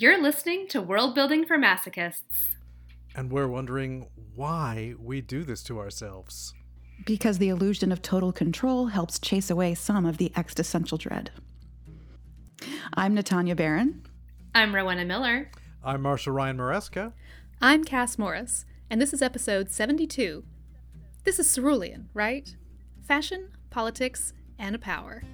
You're listening to World Building for Masochists. And we're wondering why we do this to ourselves. Because the illusion of total control helps chase away some of the existential dread. I'm Natania Barron. I'm Rowenna Miller. I'm Marshall Ryan Maresca. I'm Cass Morris, and this is episode 72. This is Cerulean, right? Fashion, politics, and a power.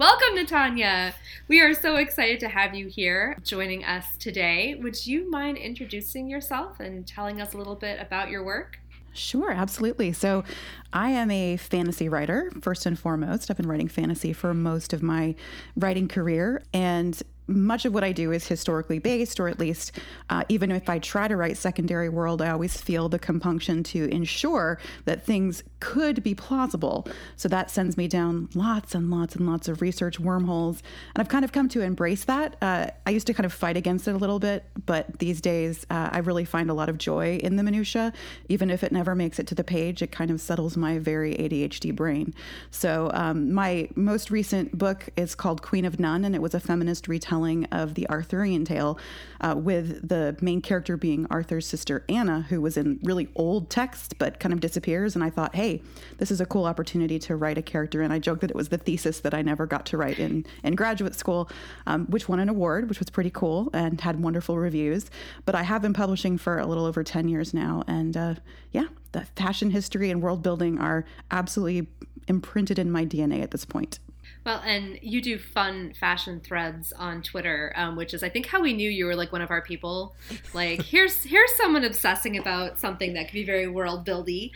Welcome, Natania. We are so excited to have you here joining us today. Would you mind introducing yourself and telling us a little bit about your work? Sure, absolutely. So, I am a fantasy writer, first and foremost. I've been writing fantasy for most of my writing career. And much of what I do is historically based, or at least, uh, even if I try to write secondary world, I always feel the compunction to ensure that things could be plausible. So that sends me down lots and lots and lots of research wormholes. And I've kind of come to embrace that. Uh, I used to kind of fight against it a little bit, but these days uh, I really find a lot of joy in the minutia. Even if it never makes it to the page, it kind of settles my very ADHD brain. So um, my most recent book is called Queen of None, and it was a feminist retelling retelling of the Arthurian tale, uh, with the main character being Arthur's sister Anna, who was in really old text but kind of disappears. And I thought, hey, this is a cool opportunity to write a character. And I joked that it was the thesis that I never got to write in, in graduate school, um, which won an award, which was pretty cool and had wonderful reviews. But I have been publishing for a little over 10 years now. And uh, yeah, the fashion history and world building are absolutely imprinted in my DNA at this point. Well, and you do fun fashion threads on Twitter, um, which is I think how we knew you were like one of our people. Like here's here's someone obsessing about something that could be very world buildy.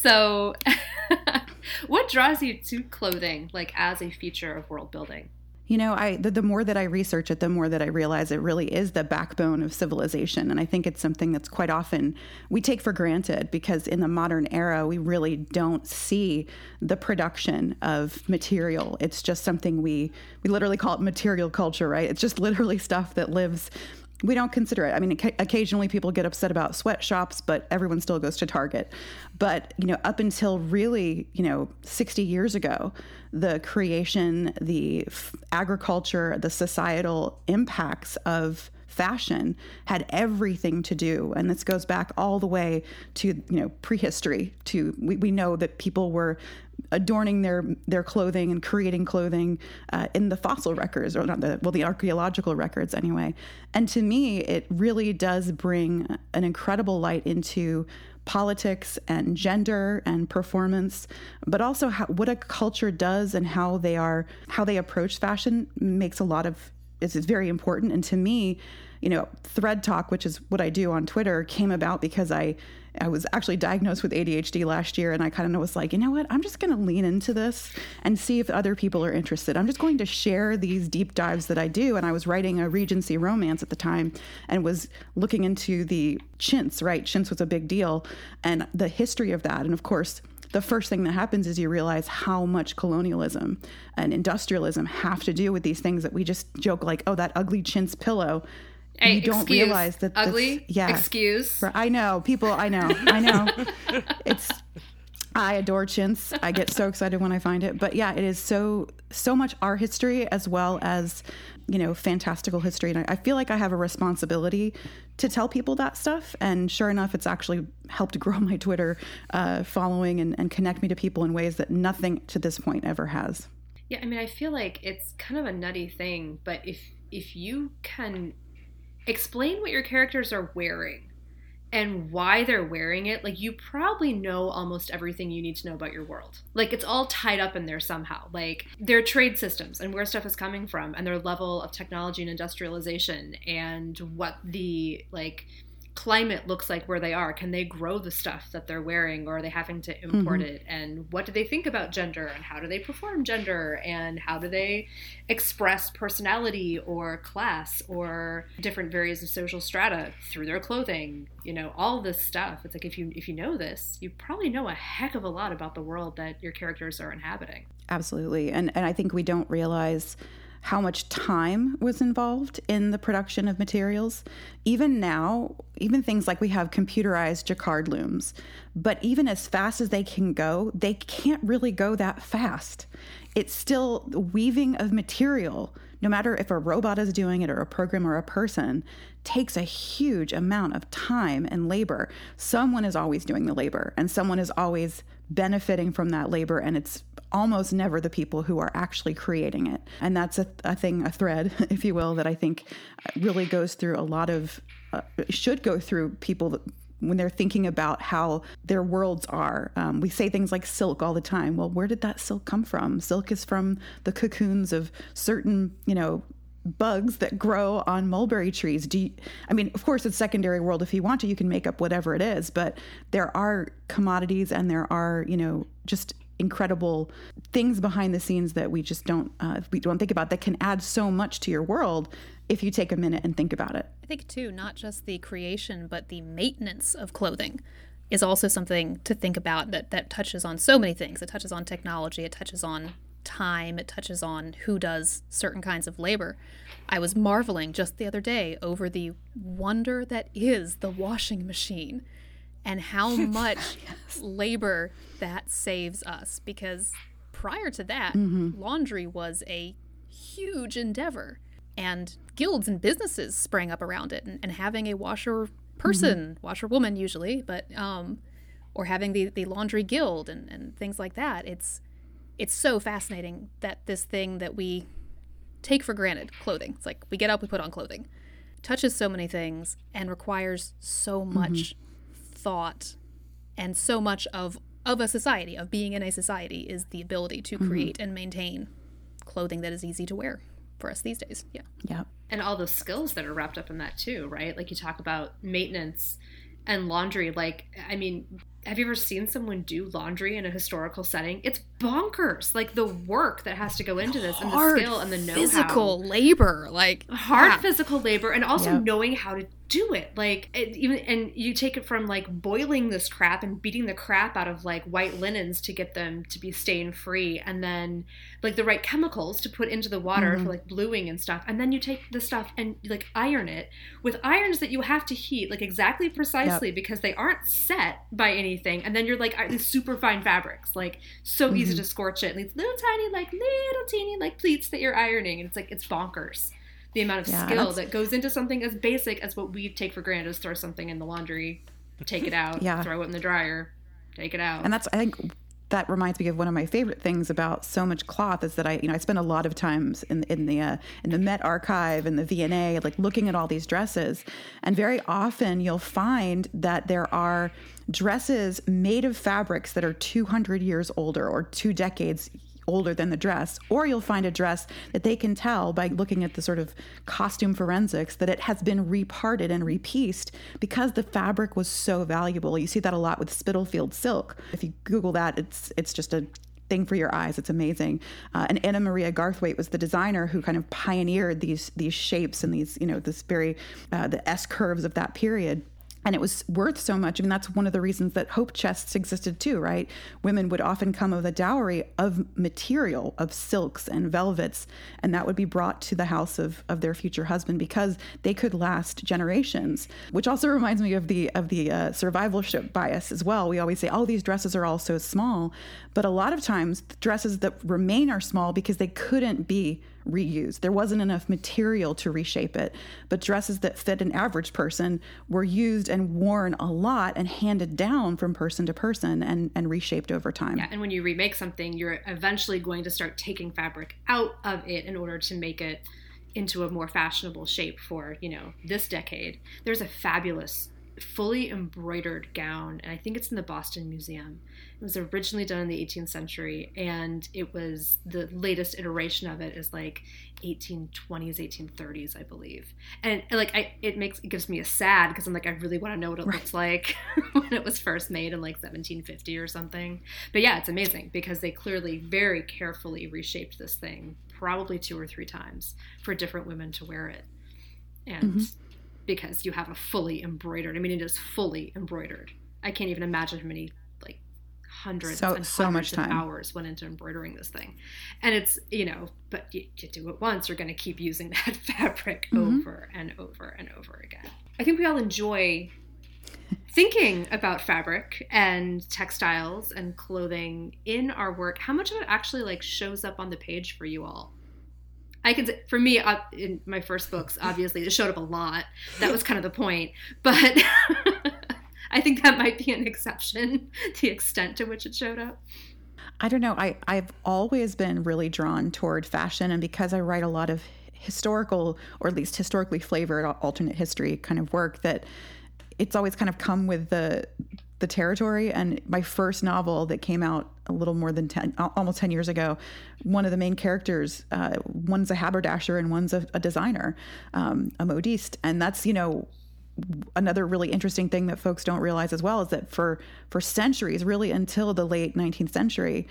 So, what draws you to clothing, like as a feature of world building? You know, I the, the, more that I research it, the more that I realize it really is the backbone of civilization, and I think it's something that's quite often we take for granted because in the modern era we really don't see the production of material. It's just something we we literally call it material culture, right? It's just literally stuff that lives we don't consider it. I mean, occasionally people get upset about sweatshops, but everyone still goes to Target. But, you know, up until really, you know, 60 years ago, the creation, the f- agriculture, the societal impacts of fashion had everything to do and this goes back all the way to you know prehistory to we, we know that people were adorning their their clothing and creating clothing uh, in the fossil records or not the well the archaeological records anyway. And to me it really does bring an incredible light into politics and gender and performance but also how, what a culture does and how they are how they approach fashion makes a lot of it's very important. And to me you know thread talk which is what i do on twitter came about because i I was actually diagnosed with ADHD last year, and I kind of was like, you know what? I'm just going to lean into this and see if other people are interested. I'm just going to share these deep dives that I do. And I was writing a Regency romance at the time and was looking into the chintz, right? Chintz was a big deal, and the history of that. And of course, the first thing that happens is you realize how much colonialism and industrialism have to do with these things that we just joke like, oh, that ugly chintz pillow Hey, you don't excuse, realize that ugly. Yeah, excuse. I know people. I know. I know. it's. I adore chintz. I get so excited when I find it. But yeah, it is so so much our history as well as you know fantastical history, and I, I feel like I have a responsibility to tell people that stuff. And sure enough, it's actually helped grow my Twitter uh, following and, and connect me to people in ways that nothing to this point ever has. Yeah, I mean, I feel like it's kind of a nutty thing, but if if you can explain what your characters are wearing and why they're wearing it, like you probably know almost everything you need to know about your world. Like it's all tied up in there somehow. Like their trade systems and where stuff is coming from and their level of technology and industrialization and what the like climate looks like where they are. Can they grow the stuff that they're wearing or are they having to import Mm-hmm. it? And what do they think about gender and how do they perform gender and how do they express personality or class or different areas of social strata through their clothing? You know, all this stuff. It's like if you if you know this, you probably know a heck of a lot about the world that your characters are inhabiting. Absolutely. And and I think we don't realize how much time was involved in the production of materials. Even now, even things like we have computerized jacquard looms, but even as fast as they can go, they can't really go that fast. It's still weaving of material, no matter if a robot is doing it or a program or a person, takes a huge amount of time and labor. Someone is always doing the labor, and someone is always benefiting from that labor, and it's almost never the people who are actually creating it. And that's a, a thing, a thread, if you will, that I think really goes through a lot of, uh, should go through people that, when they're thinking about how their worlds are. Um, we say things like silk all the time. Well, where did that silk come from? Silk is from the cocoons of certain, you know, bugs that grow on mulberry trees. Do you, I mean, of course, it's secondary world. If you want to, you can make up whatever it is, but there are commodities and there are, you know, just incredible things behind the scenes that we just don't uh, we don't think about that can add so much to your world if you take a minute and think about it. I think, too, not just the creation, but the maintenance of clothing is also something to think about that, that touches on so many things. It touches on technology, it touches on time, it touches on who does certain kinds of labor. I was marveling just the other day over the wonder that is the washing machine and how much labor that saves us because prior to that, mm-hmm. laundry was a huge endeavor and guilds and businesses sprang up around it and, and having a washer person mm-hmm. washer woman usually but um or having the, the laundry guild and, and things like that it's it's so fascinating that this thing that we take for granted clothing. It's like we get up we put on clothing. Touches so many things and requires so mm-hmm. much thought and so much of of a society of being in a society is the ability to mm-hmm. create and maintain clothing that is easy to wear for us these days yeah Yeah. and all the skills that are wrapped up in that too, right? Like you talk about maintenance and laundry. Like, I mean, have you ever seen someone do laundry in a historical setting? It's bonkers. Like the work that has to go into this and the skill and the know-how. physical labor like hard yeah. physical labor and also Yep. knowing how to do it. Like it, even and you take it from like boiling this crap and beating the crap out of like white linens to get them to be stain free and then like the right chemicals to put into the water Mm-hmm. for like bluing and stuff. And then you take the stuff and like iron it with irons that you have to heat like exactly precisely because they aren't set by anything. And then you're like these super fine fabrics like so easy Mm-hmm. to scorch it. And these little tiny like little teeny like pleats that you're ironing. And it's like it's bonkers the amount of Yeah, skill that goes into something as basic as what we take for granted is throw something in the laundry, take it out, Yeah. throw it in the dryer, take it out. And that's I think that reminds me of one of my favorite things about so much cloth is that I you know I spend a lot of times in in the uh, in the Met Archive and the V&A like looking at all these dresses and very often you'll find that there are dresses made of fabrics that are 200 years older or 2 decades older than the dress, or you'll find a dress that they can tell by looking at the sort of costume forensics that it has been reparted and repieced because the fabric was so valuable. You see that a lot with Spitalfield silk. If you Google that, it's it's just a thing for your eyes. It's amazing. Uh, and Anna Maria Garthwaite was the designer who kind of pioneered these these shapes and these you know this very uh, the S curves of that period and it was worth so much. I mean, that's one of the reasons that hope chests existed too, right? Women would often come with a dowry of material, of silks and velvets, and that would be brought to the house of, of their future husband because they could last generations. Which also reminds me of the of the uh, survivalship bias as well. We always say, "Oh, these dresses are all so small," but a lot of times, dresses that remain are small because they couldn't be reused. There wasn't enough material to reshape it. But dresses that fit an average person were used and worn a lot and handed down from person to person and, and reshaped over time. yeah, and when you remake something, you're eventually going to start taking fabric out of it in order to make it into a more fashionable shape for, you know, this decade. There's a fabulous fully embroidered gown, and I think it's in the Boston Museum. It was originally done in the 18th century, and it was the latest iteration of it is like 1820s, 1830s, I believe. And like, I it makes it gives me a sad because I'm like, I really want to know what it right. looks like when it was first made in like 1750 or something. But yeah, it's amazing because they clearly very carefully reshaped this thing, probably two or three times for different women to wear it, and. Mm-hmm because you have a fully embroidered. I mean, it is fully embroidered. I can't even imagine how many hundreds so, and so hundreds of hours went into embroidering this thing. And it's you know, but you, you do it once, you're going to keep using that fabric mm-hmm. over and over and over again. I think we all enjoy thinking about fabric and textiles and clothing in our work. How much of it actually like shows up on the page for you all? I can say, for me, uh, in my first books, obviously, it showed up a lot. That was kind of the point. But I think that might be an exception, the extent to which it showed up. I don't know. I, I've always been really drawn toward fashion. And because I write a lot of historical, or at least historically flavored alternate history kind of work, that it's always kind of come with the the territory. And my first novel that came out a little more than 10, almost 10 years ago, one of the main characters, uh, one's a haberdasher and one's a, a designer, um, a modiste. And that's, you know, another really interesting thing that folks don't realize as well is that for for centuries really until the late 19th century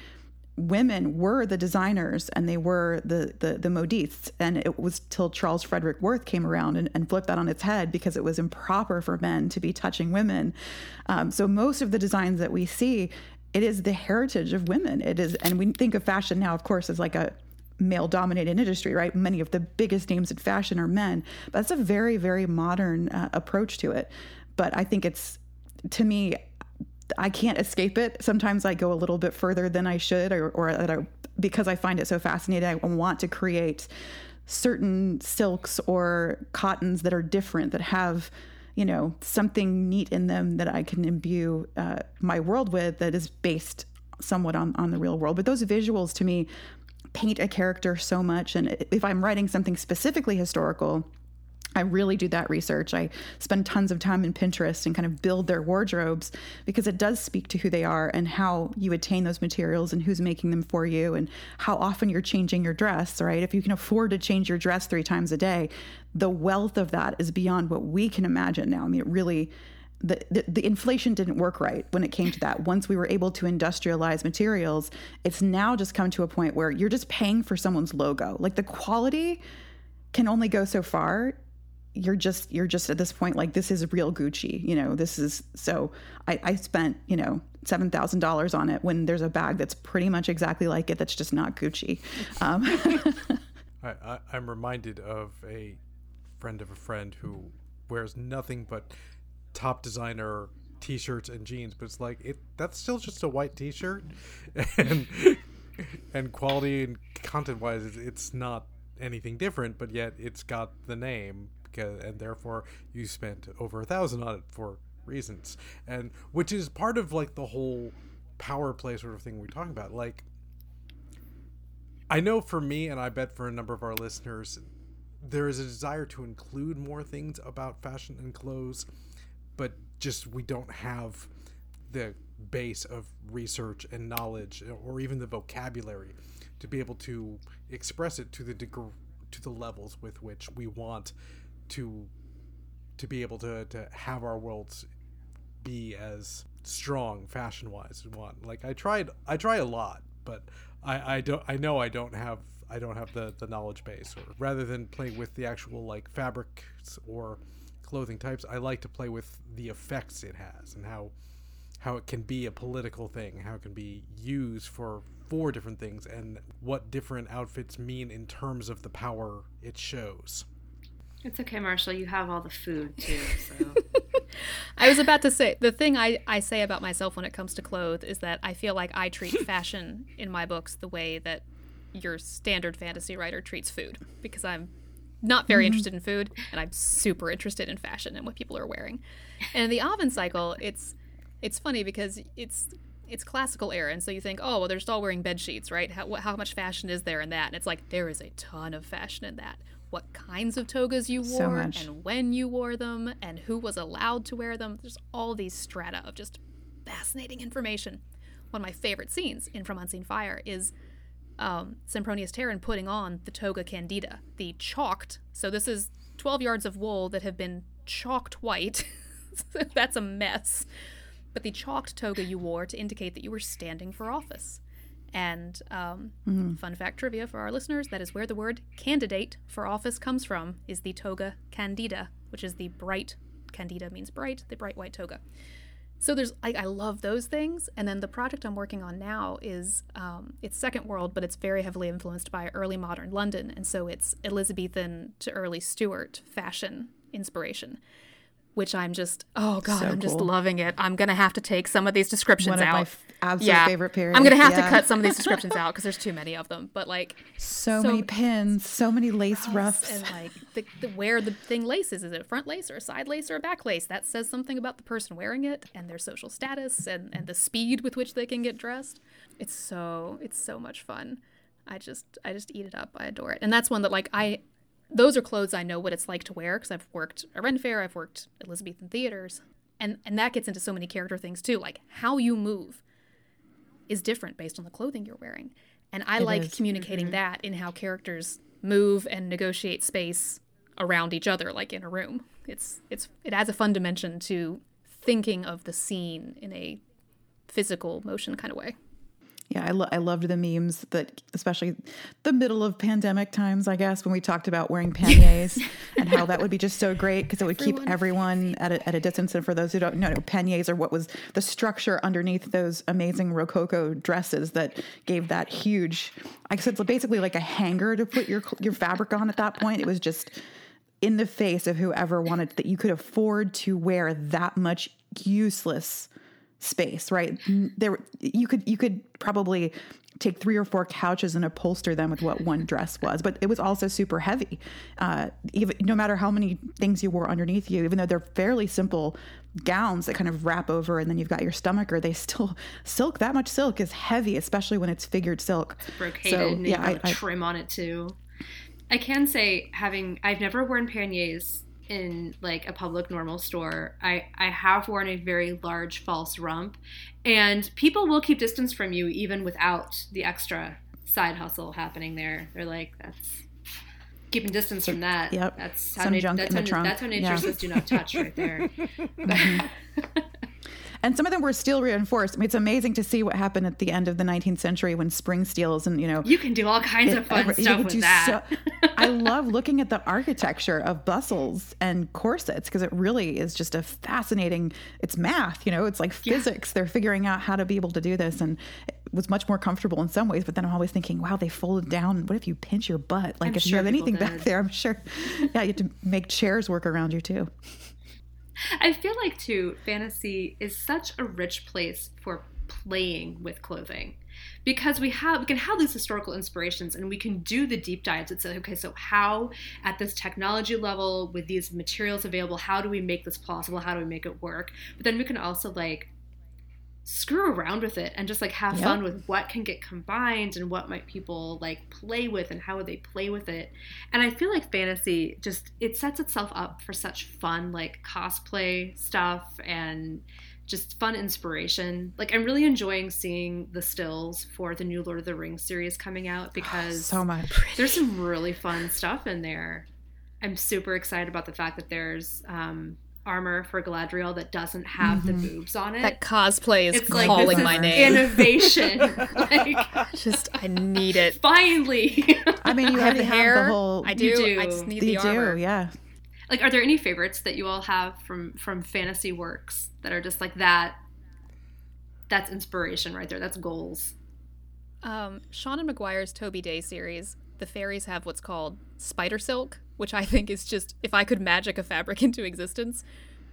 women were the designers and they were the, the, the modistes. And it was till Charles Frederick Worth came around and, and flipped that on its head because it was improper for men to be touching women. Um, so most of the designs that we see, it is the heritage of women. It is, and we think of fashion now, of course, as like a male dominated industry, right? Many of the biggest names in fashion are men. But that's a very, very modern uh, approach to it. But I think it's, to me, I can't escape it. Sometimes I go a little bit further than I should, or, or I, because I find it so fascinating, I want to create certain silks or cottons that are different, that have, you know, something neat in them that I can imbue uh, my world with that is based somewhat on, on the real world. But those visuals to me paint a character so much. And if I'm writing something specifically historical, I really do that research. I spend tons of time in Pinterest and kind of build their wardrobes because it does speak to who they are and how you attain those materials and who's making them for you and how often you're changing your dress, right? If you can afford to change your dress three times a day, the wealth of that is beyond what we can imagine now. I mean, it really. The, the, inflation didn't work right when it came to that. Once we were able to industrialize materials, it's now just come to a point where you're just paying for someone's logo. Like the quality can only go so far you're just you're just at this point like this is real Gucci, you know. This is so I, I spent you know seven thousand dollars on it when there's a bag that's pretty much exactly like it that's just not Gucci. Um. I, I, I'm reminded of a friend of a friend who wears nothing but top designer t-shirts and jeans but it's like it that's still just a white t-shirt. And and quality and content wise it's not anything different but yet it's got the name and therefore you spent over a thousand on it for reasons. And which is part of like the whole power play sort of thing we're talking about. Like i know for me and i bet for a number of our listeners there is a desire to include more things about fashion and clothes but just we don't have the base of research and knowledge or even the vocabulary to be able to express it to the degree to the levels with which we want to to be able to to have our worlds be as strong fashion wise as we want. Like I tried I try a lot, but I I don't I know I don't have I don't have the the knowledge base or rather than playing with the actual like fabrics or clothing types, I like to play with the effects it has and how how it can be a political thing, how it can be used for four different things and what different outfits mean in terms of the power it shows. It's okay, Marshall. You have all the food too. So. I was about to say the thing I, I say about myself when it comes to clothes is that I feel like I treat fashion in my books the way that your standard fantasy writer treats food because I'm not very mm-hmm. interested in food and I'm super interested in fashion and what people are wearing. And the Aven cycle, it's it's funny because it's it's classical era, and so you think, oh, well, they're just all wearing bed sheets, right? How, how much fashion is there in that? And it's like there is a ton of fashion in that. What kinds of togas you wore, much. and when you wore them, and who was allowed to wear them. There's all these strata of just fascinating information. One of my favorite scenes in From Unseen Fire is um, Sempronius Tarren putting on the toga candida, the chalked. So this is 12 yards of wool that have been chalked white. That's a mess. But the chalked toga you wore to indicate that you were standing for office. And um, fun fact trivia for our listeners: that is where the word "candidate" for office comes from. Is the toga candida, which is the bright candida means bright, the bright white toga. So there's I, I love those things, and then the project I'm working on now is um, it's Second World, but it's very heavily influenced by early modern London, and so it's Elizabethan to early Stuart fashion inspiration, which I'm just oh god, So I'm just loving it. I'm gonna have to take some of these descriptions One of out. my f- absolute favorite periods. I'm gonna have to cut some of these descriptions out because there's too many of them. But like So, So- many pins, so many lace ruffs. and like the, the where the thing laces is it a front lace or a side lace or a back lace that says something about the person wearing it and their social status and and the speed with which they can get dressed it's so it's so much fun i just i just eat it up i adore it and that's one that like i those are clothes i know what it's like to wear because i've worked a ren fair i've worked elizabethan theaters and and that gets into so many character things too like how you move is different based on the clothing you're wearing. And I like is. communicating mm-hmm. that in how characters move and negotiate space around each other, like in a room. It's it's it adds a fun dimension to thinking of the scene in a physical motion kind of way. Yeah, I, lo- I loved the memes that, especially the middle of pandemic times, I guess, when we talked about wearing panniers and how that would be just so great because it would keep everyone at a, at a distance. And for those who don't know, panniers are what was the structure underneath those amazing Rococo dresses that gave that huge, I guess it's basically like a hanger to put your your fabric on at that point. It was just in the face of whoever wanted that you could afford to wear that much useless space right? There you could you could probably take three or four couches and upholster them with what one dress was but it was also super heavy. Uh, even no matter how many things you wore underneath you even though they're fairly simple gowns that kind of wrap over and then you've got your stomacher they still silk that much silk is heavy especially when it's figured silk. Brocaded So, and yeah, I- I- trim on it too. I can say having I've never worn panniers in like a public normal store. I I have worn a very large false rump and people will keep distance from you even without the extra side hustle happening there. They're like that's keeping distance from that. Yep. That's how Some nature junk that's, in how, the trunk. that's how nature Yeah. says do not touch right there. Mm-hmm. And some of them were steel reinforced. I mean, it's amazing to see what happened at the end of the 19th century when spring steels and, you know, you can do all kinds of fun stuff with that. so- I love looking at the architecture of bustles and corsets because it really is just a fascinating. It's math, you know. It's like physics. They're figuring out how to be able to do this, and it was much more comfortable in some ways. But then I'm always thinking, wow, they folded down. What if you pinch your butt? Like I'm if you have anything back there, I'm sure. Yeah, you have to make chairs work around you too. I feel like too, fantasy is such a rich place for playing with clothing. Because we have we can have these historical inspirations and we can do the deep dives. and say okay, so how at this technology level with these materials available, how do we make this possible? How do we make it work? But then we can also like screw around with it and just like have Yep. fun with what can get combined and what might people like play with and how would they play with it and i feel like fantasy just it sets itself up for such fun like cosplay stuff and just fun inspiration like i'm really enjoying seeing the stills for the new lord of the rings series coming out because So much. there's some really fun stuff in there. I'm super excited about the fact that there's um, armor for Galadriel that doesn't have the boobs on it. That cosplay is it's calling this my name. innovation. like Just I need it. finally. I mean, you I have already the have hair. the whole. I do. You do. I just need you the armor. do, yeah. like, are there any favorites that you all have from from fantasy works that are just like that? That's inspiration right there. That's goals. Um, Seanan McGuire's Toby Daye series, the fairies have what's called spider silk, which I think is just if I could magic a fabric into existence,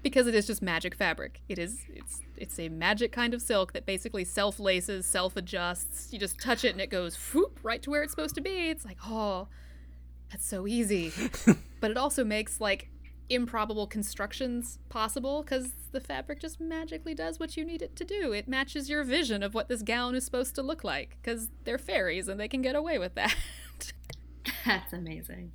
because it is just magic fabric. It is it's it's a magic kind of silk that basically self laces, self adjusts. You just touch it and it goes whoop right to where it's supposed to be. It's like oh, that's so easy. but it also makes like improbable constructions possible because the fabric just magically does what you need it to do. It matches your vision of what this gown is supposed to look like because they're fairies and they can get away with that. That's amazing.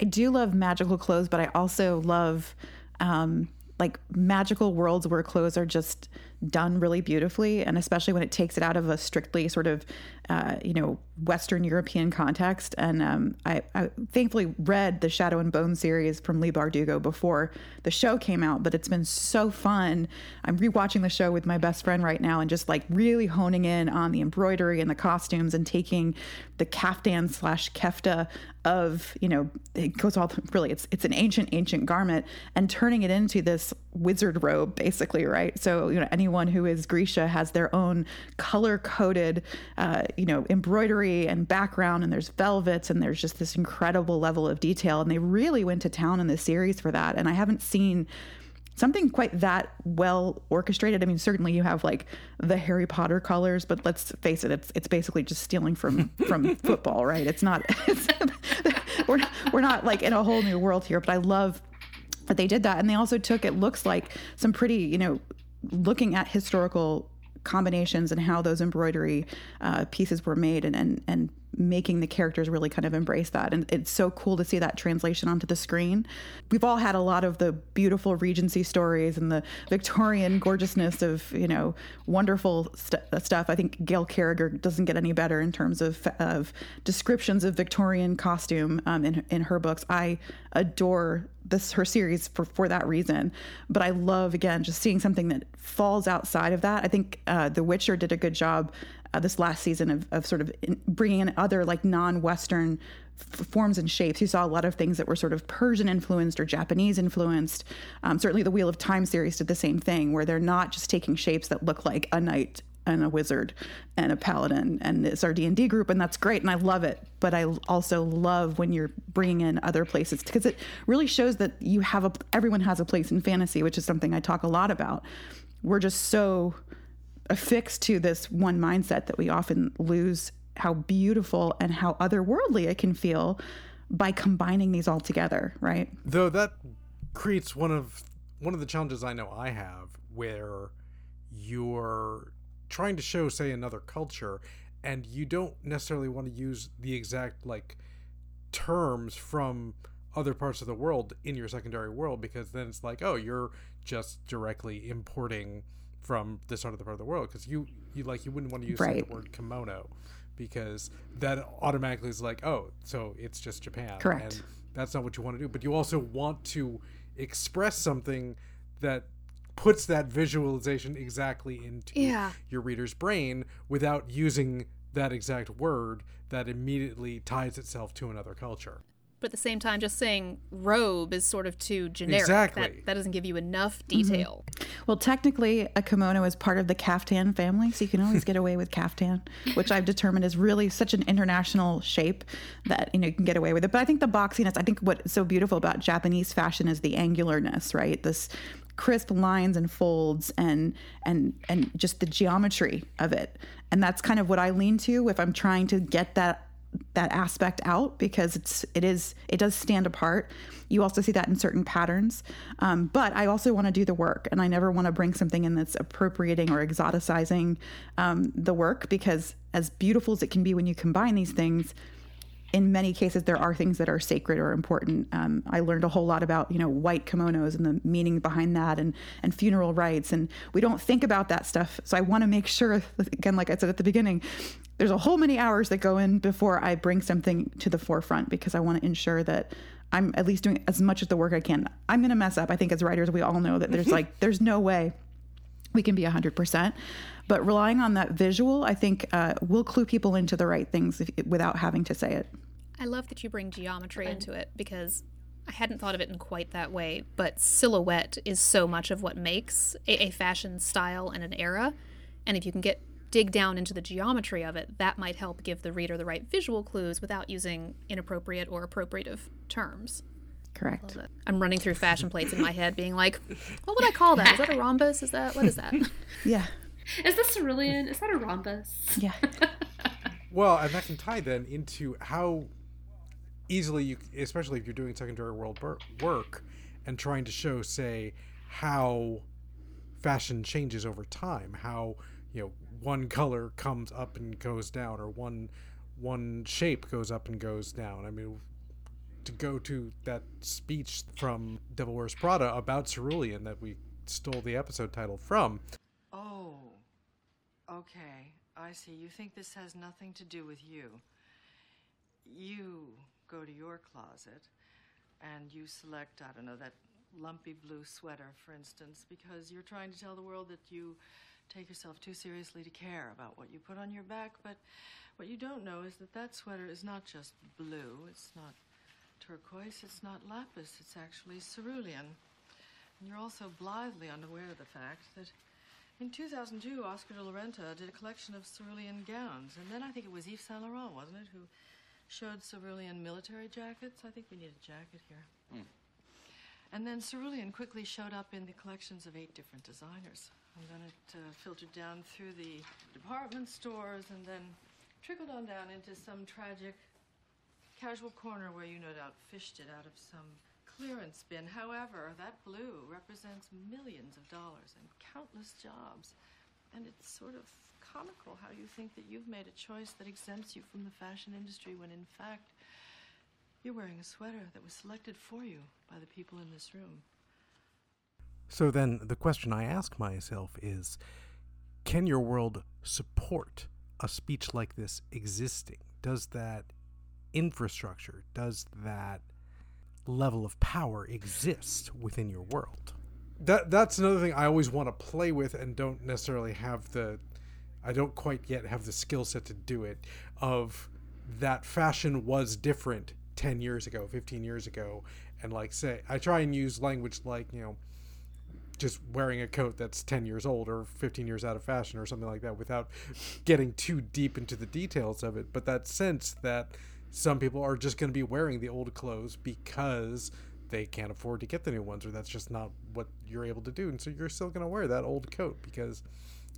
I do love magical clothes, but I also love um, like magical worlds where clothes are just done really beautifully, and especially when it takes it out of a strictly sort of, uh, you know, Western European context. And um, I, I, thankfully read the Shadow and Bone series from Leigh Bardugo before the show came out, but it's been so fun. I'm rewatching the show with my best friend right now, and just like really honing in on the embroidery and the costumes, and taking the kaftan slash kefta of you know it goes all really it's it's an ancient ancient garment and turning it into this wizard robe basically right so you know anyone who is Grisha has their own color coded uh, you know embroidery and background and there's velvets and there's just this incredible level of detail and they really went to town in the series for that and I haven't seen something quite that well orchestrated. I mean, certainly you have like the Harry Potter colors, but let's face it, it's it's basically just stealing from from football, right? It's not. It's, we're not, we're not like in a whole new world here. But I love that they did that, and they also took it looks like some pretty, you know, looking at historical combinations and how those embroidery uh, pieces were made and, and and making the characters really kind of embrace that and it's so cool to see that translation onto the screen we've all had a lot of the beautiful regency stories and the victorian gorgeousness of you know wonderful st- stuff i think gail carriger doesn't get any better in terms of, of descriptions of victorian costume um, in, in her books i adore this her series for for that reason. But I love again just seeing something that falls outside of that. I think uh, The Witcher did a good job uh, this last season of, of sort of bringing in other like non-Western f- forms and shapes. You saw a lot of things that were sort of Persian influenced or Japanese influenced. Um, certainly, the Wheel of Time series did the same thing, where they're not just taking shapes that look like a knight and a wizard and a paladin and it's our d&d group and that's great and i love it but i also love when you're bringing in other places because it really shows that you have a everyone has a place in fantasy which is something i talk a lot about we're just so affixed to this one mindset that we often lose how beautiful and how otherworldly it can feel by combining these all together right? Though that creates one of one of the challenges I know I have where you're trying to show say another culture and you don't necessarily want to use the exact like terms from other parts of the world in your secondary world because then it's like oh you're just directly importing from this other part of the world because you you like you wouldn't want to use like, the word kimono because that automatically is like oh so it's just Japan Correct. and that's not what you want to do but you also want to express something that puts that visualization exactly into Yeah. your reader's brain without using that exact word that immediately ties itself to another culture. But at the same time, just saying robe is sort of too generic. Exactly. That, that doesn't give you enough detail. Mm-hmm. Well, technically, a kimono is part of the kaftan family, so you can always get away with kaftan, which I've determined is really such an international shape that you know you can get away with it. But I think the boxiness, I think what's so beautiful about Japanese fashion is the angularness, right? This crisp lines and folds and and and just the geometry of it. And that's kind of what I lean to if I'm trying to get that that aspect out because it's it is it does stand apart. You also see that in certain patterns. Um, but i also want to do the work and i never want to bring something in that's appropriating or exoticizing um, the work because as beautiful as it can be when you combine these things in many cases there are things that are sacred or important. Um, i learned a whole lot about you know white kimonos and the meaning behind that and and funeral rites. And we don't think about that stuff. So i want to make sure again like i said at the beginning there's a whole many hours that go in before i bring something to the forefront because i want to ensure that i'm at least doing as much of the work i can. I'm going to mess up. I think as writers we all know that there's like there's no way we can be 100% but relying on that visual i think uh, will clue people into the right things if, without having to say it I love that you bring geometry into it because I hadn't thought of it in quite that way, but silhouette is so much of what makes a, a fashion style and an era. And if you can get dig down into the geometry of it, that might help give the reader the right visual clues without using inappropriate or appropriative terms. correct I'm running through fashion plates in my head, being like, "What would I call that? Is that a rhombus? Is that what is that?" yeah Is this cerulean? Is that a rhombus? yeah Well, and that can tie then into how easily you, especially if you're doing secondary world work, and trying to show, say, how fashion changes over time, how you know one color comes up and goes down, or one one shape goes up and goes down. I mean, to go to that speech from Devil Wears Prada about cerulean that we stole the episode title from. Okay. I see. You think this has nothing to do with you. You go to your closet and you select, I don't know, that lumpy blue sweater, for instance, because you're trying to tell the world that you take yourself too seriously to care about what you put on your back. But what you don't know is that that sweater is not just blue, it's not turquoise, it's not lapis, it's actually cerulean. And you're also blithely unaware of the fact that in 2002, Oscar de la Renta did a collection of cerulean gowns. And then I think it was Yves Saint Laurent, wasn't it, who showed cerulean military jackets? I think we need a jacket here. Mm. And then cerulean quickly showed up in the collections of eight different designers. And then it uh, filtered down through the department stores and then trickled on down into some tragic casual corner where you no doubt fished it out of some clearance bin. However, that blue represents millions of dollars and countless jobs. And it's sort of comical how you think that you've made a choice that exempts you from the fashion industry when in fact you're wearing a sweater that was selected for you by the people in this room. So then the question I ask myself is can your world support a speech like this existing? Does that infrastructure, does that level of power exist within your world? That that's another thing I always want to play with and don't necessarily have the I don't quite yet have the skill set to do it of that fashion was different 10 years ago, 15 years ago and like say I try and use language like, you know, just wearing a coat that's 10 years old or 15 years out of fashion or something like that without getting too deep into the details of it but that sense that some people are just going to be wearing the old clothes because they can't afford to get the new ones or that's just not what you're able to do and so you're still going to wear that old coat because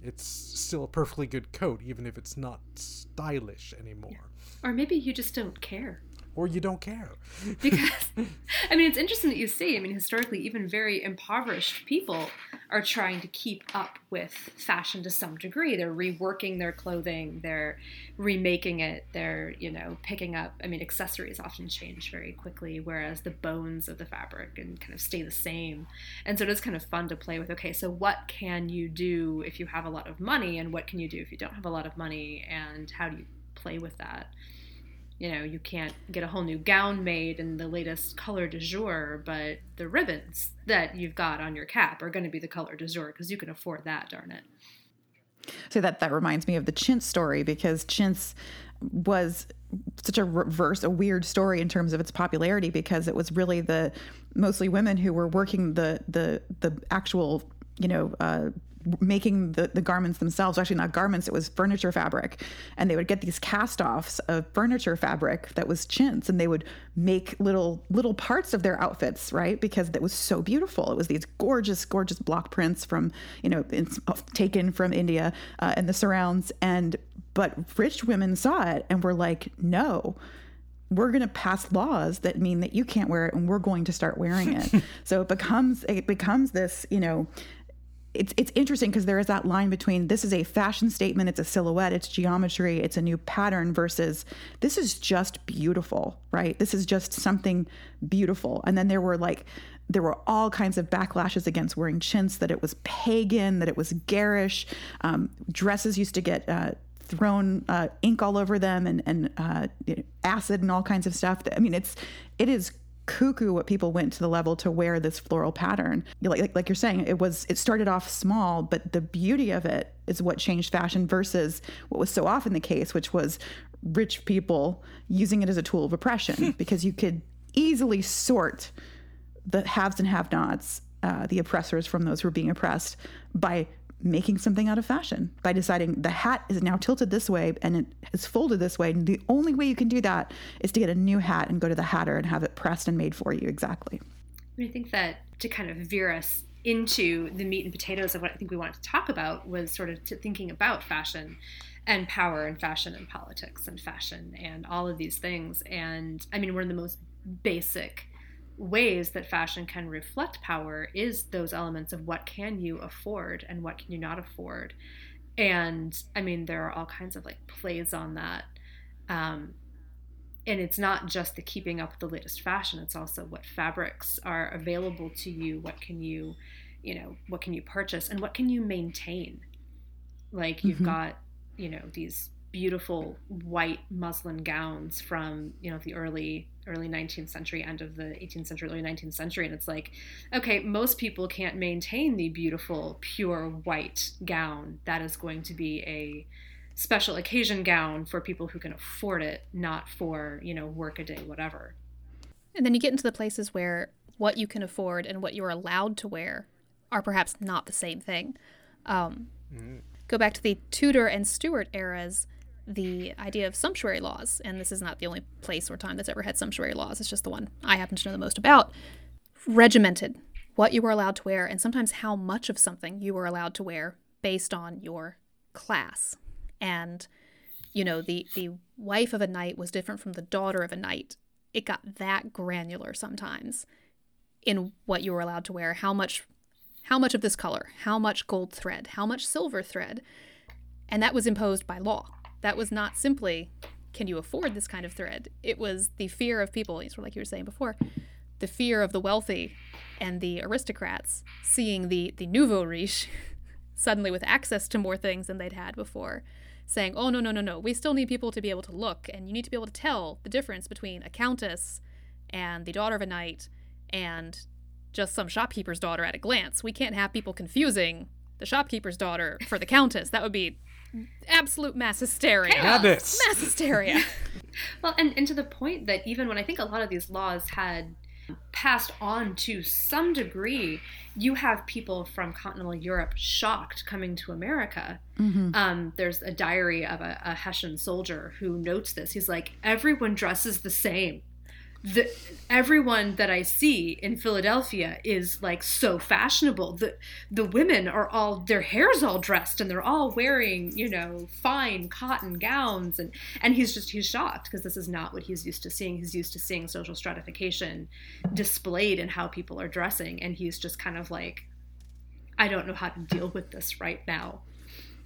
it's still a perfectly good coat even if it's not stylish anymore yeah. or maybe you just don't care or you don't care. because, I mean, it's interesting that you see, I mean, historically, even very impoverished people are trying to keep up with fashion to some degree. They're reworking their clothing, they're remaking it, they're, you know, picking up, I mean, accessories often change very quickly, whereas the bones of the fabric and kind of stay the same. And so it is kind of fun to play with okay, so what can you do if you have a lot of money, and what can you do if you don't have a lot of money, and how do you play with that? You know, you can't get a whole new gown made in the latest color du jour, but the ribbons that you've got on your cap are going to be the color du jour because you can afford that, darn it. So that that reminds me of the chintz story because chintz was such a reverse, a weird story in terms of its popularity because it was really the mostly women who were working the the the actual you know uh, making the, the garments themselves actually not garments it was furniture fabric. And they would get these cast-offs of furniture fabric that was chintz and they would make little little parts of their outfits right? Because it was so beautiful. It was these gorgeous gorgeous block prints from you know taken from india uh, and the surrounds. And but rich women saw it and were like no we're going to pass laws that mean that you can't wear it and we're going to start wearing it. So it becomes it becomes this you know it's it's interesting because there is that line between this is a fashion statement, it's a silhouette, it's geometry, it's a new pattern versus this is just beautiful, right? This is just something beautiful. And then there were like there were all kinds of backlashes against wearing chintz, that it was pagan, that it was garish. Um, dresses used to get uh, thrown uh, ink all over them and, and uh, acid and all kinds of stuff. I mean, it's it is cuckoo what people went to the level to wear this floral pattern. Like, like, like you're saying, it was it started off small, but the beauty of it is what changed fashion versus what was so often the case, which was rich people using it as a tool of oppression because you could easily sort the haves and have-nots, uh, the oppressors from those who are being oppressed, by making something out of fashion by deciding the hat is now tilted this way and it is folded this way. And the only way you can do that is to get a new hat and go to the hatter and have it pressed and made for you. Exactly. I think that to kind of veer us into the meat and potatoes of what I think we wanted to talk about was sort of to thinking about fashion and power and fashion and politics and fashion and all of these things. And I mean, one of the most basic ways that fashion can reflect power is those elements of what can you afford and what can you not afford. And i mean there are all kinds of like plays on that. Um, and it's not just the keeping up with the latest fashion it's also what fabrics are available to you what can you you know what can you purchase and what can you maintain. Like you've mm-hmm. got you know these beautiful white muslin gowns from you know the early early 19th century end of the 18th century early 19th century. And it's like okay most people can't maintain the beautiful pure white gown that is going to be a special occasion gown for people who can afford it not for you know work a day whatever. And then you get into the places where what you can afford and what you're allowed to wear are perhaps not the same thing. Um, mm. go back to the tudor and stuart eras the idea of sumptuary laws, and this is not the only place or time that's ever had sumptuary laws, it's just the one I happen to know the most about, regimented what you were allowed to wear and sometimes how much of something you were allowed to wear based on your class. And, you know, the, the wife of a knight was different from the daughter of a knight. It got that granular sometimes in what you were allowed to wear, how much how much of this color, how much gold thread, how much silver thread. And that was imposed by law that was not simply can you afford this kind of thread? It was the fear of people sort of like you were saying before the fear of the wealthy and the aristocrats seeing the the nouveau riche suddenly with access to more things than they'd had before saying oh no no no no. We still need people to be able to look and you need to be able to tell the difference between a countess and the daughter of a knight and just some shopkeeper's daughter at a glance. We can't have people confusing the shopkeeper's daughter for the countess. That would be absolute mass hysteria. Chaos. Mass hysteria. well, and, and to the point that even when I think a lot of these laws had passed on to some degree, you have people from continental Europe shocked coming to America. Mm-hmm. Um, there's a diary of a, a Hessian soldier who notes this. He's like, everyone dresses the same the everyone that I see in Philadelphia is like so fashionable. The the women are all their hair's all dressed and they're all wearing, you know, fine cotton gowns and and he's just he's shocked because this is not what he's used to seeing. He's used to seeing social stratification displayed in how people are dressing and he's just kind of like I don't know how to deal with this right now.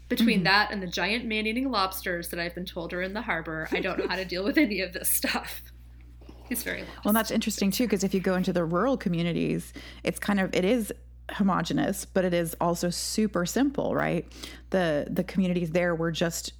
Between mm-hmm. that and the giant man-eating lobsters that I've been told are in the harbor, I don't know how to deal with any of this stuff. He's very lost. Well, that's interesting too, because if you go into the rural communities, it's kind of it is homogenous, but it is also super simple, right? The the communities there were just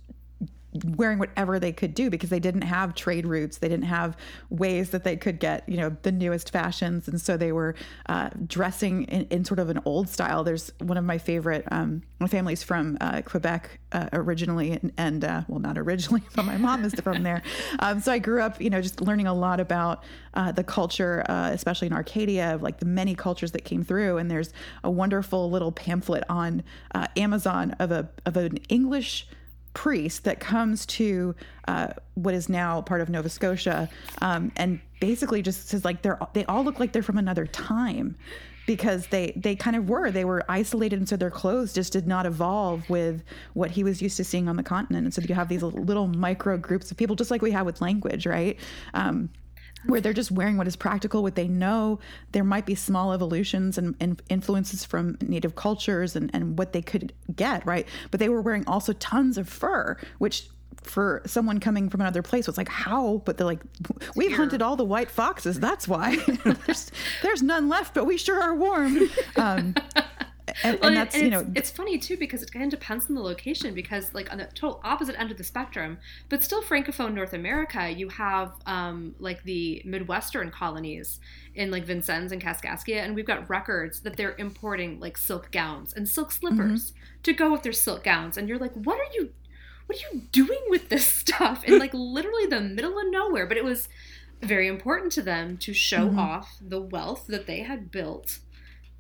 wearing whatever they could do because they didn't have trade routes. They didn't have ways that they could get you know the newest fashions. And so they were uh, dressing in, in, sort of an old style. There's one of my favorite um, my family's from uh, quebec uh, originally. And, and uh, well not originally but my mom is from there. Um, so i grew up you know just learning a lot about uh, the culture uh, especially in Acadia of like the many cultures that came through. And there's a wonderful little pamphlet on amazon of a of an english priest that comes to uh, what is now part of Nova Scotia, um, and basically just says like they're they all look like they're from another time because they they kind of were. They were isolated and so their clothes just did not evolve with what he was used to seeing on the continent. And so you have these little micro groups of people just like we have with language right? Um, where they're just wearing what is practical, what they know. There might be small evolutions and, and, influences from native cultures and, and what they could get, right? But they were wearing also tons of fur, which for someone coming from another place was like, how? But they're like, we've hunted all the white foxes. That's why. there's, there's none left, but we sure are warm. Um, and, well, and that's and you know it's funny too because it kind of depends on the location because like on the total opposite end of the spectrum but still francophone north america you have um, like the midwestern colonies in like vincennes and kaskaskia and we've got records that they're importing like silk gowns and silk slippers mm-hmm. to go with their silk gowns and you're like what are you what are you doing with this stuff in like literally the middle of nowhere but it was very important to them to show mm-hmm. off the wealth that they had built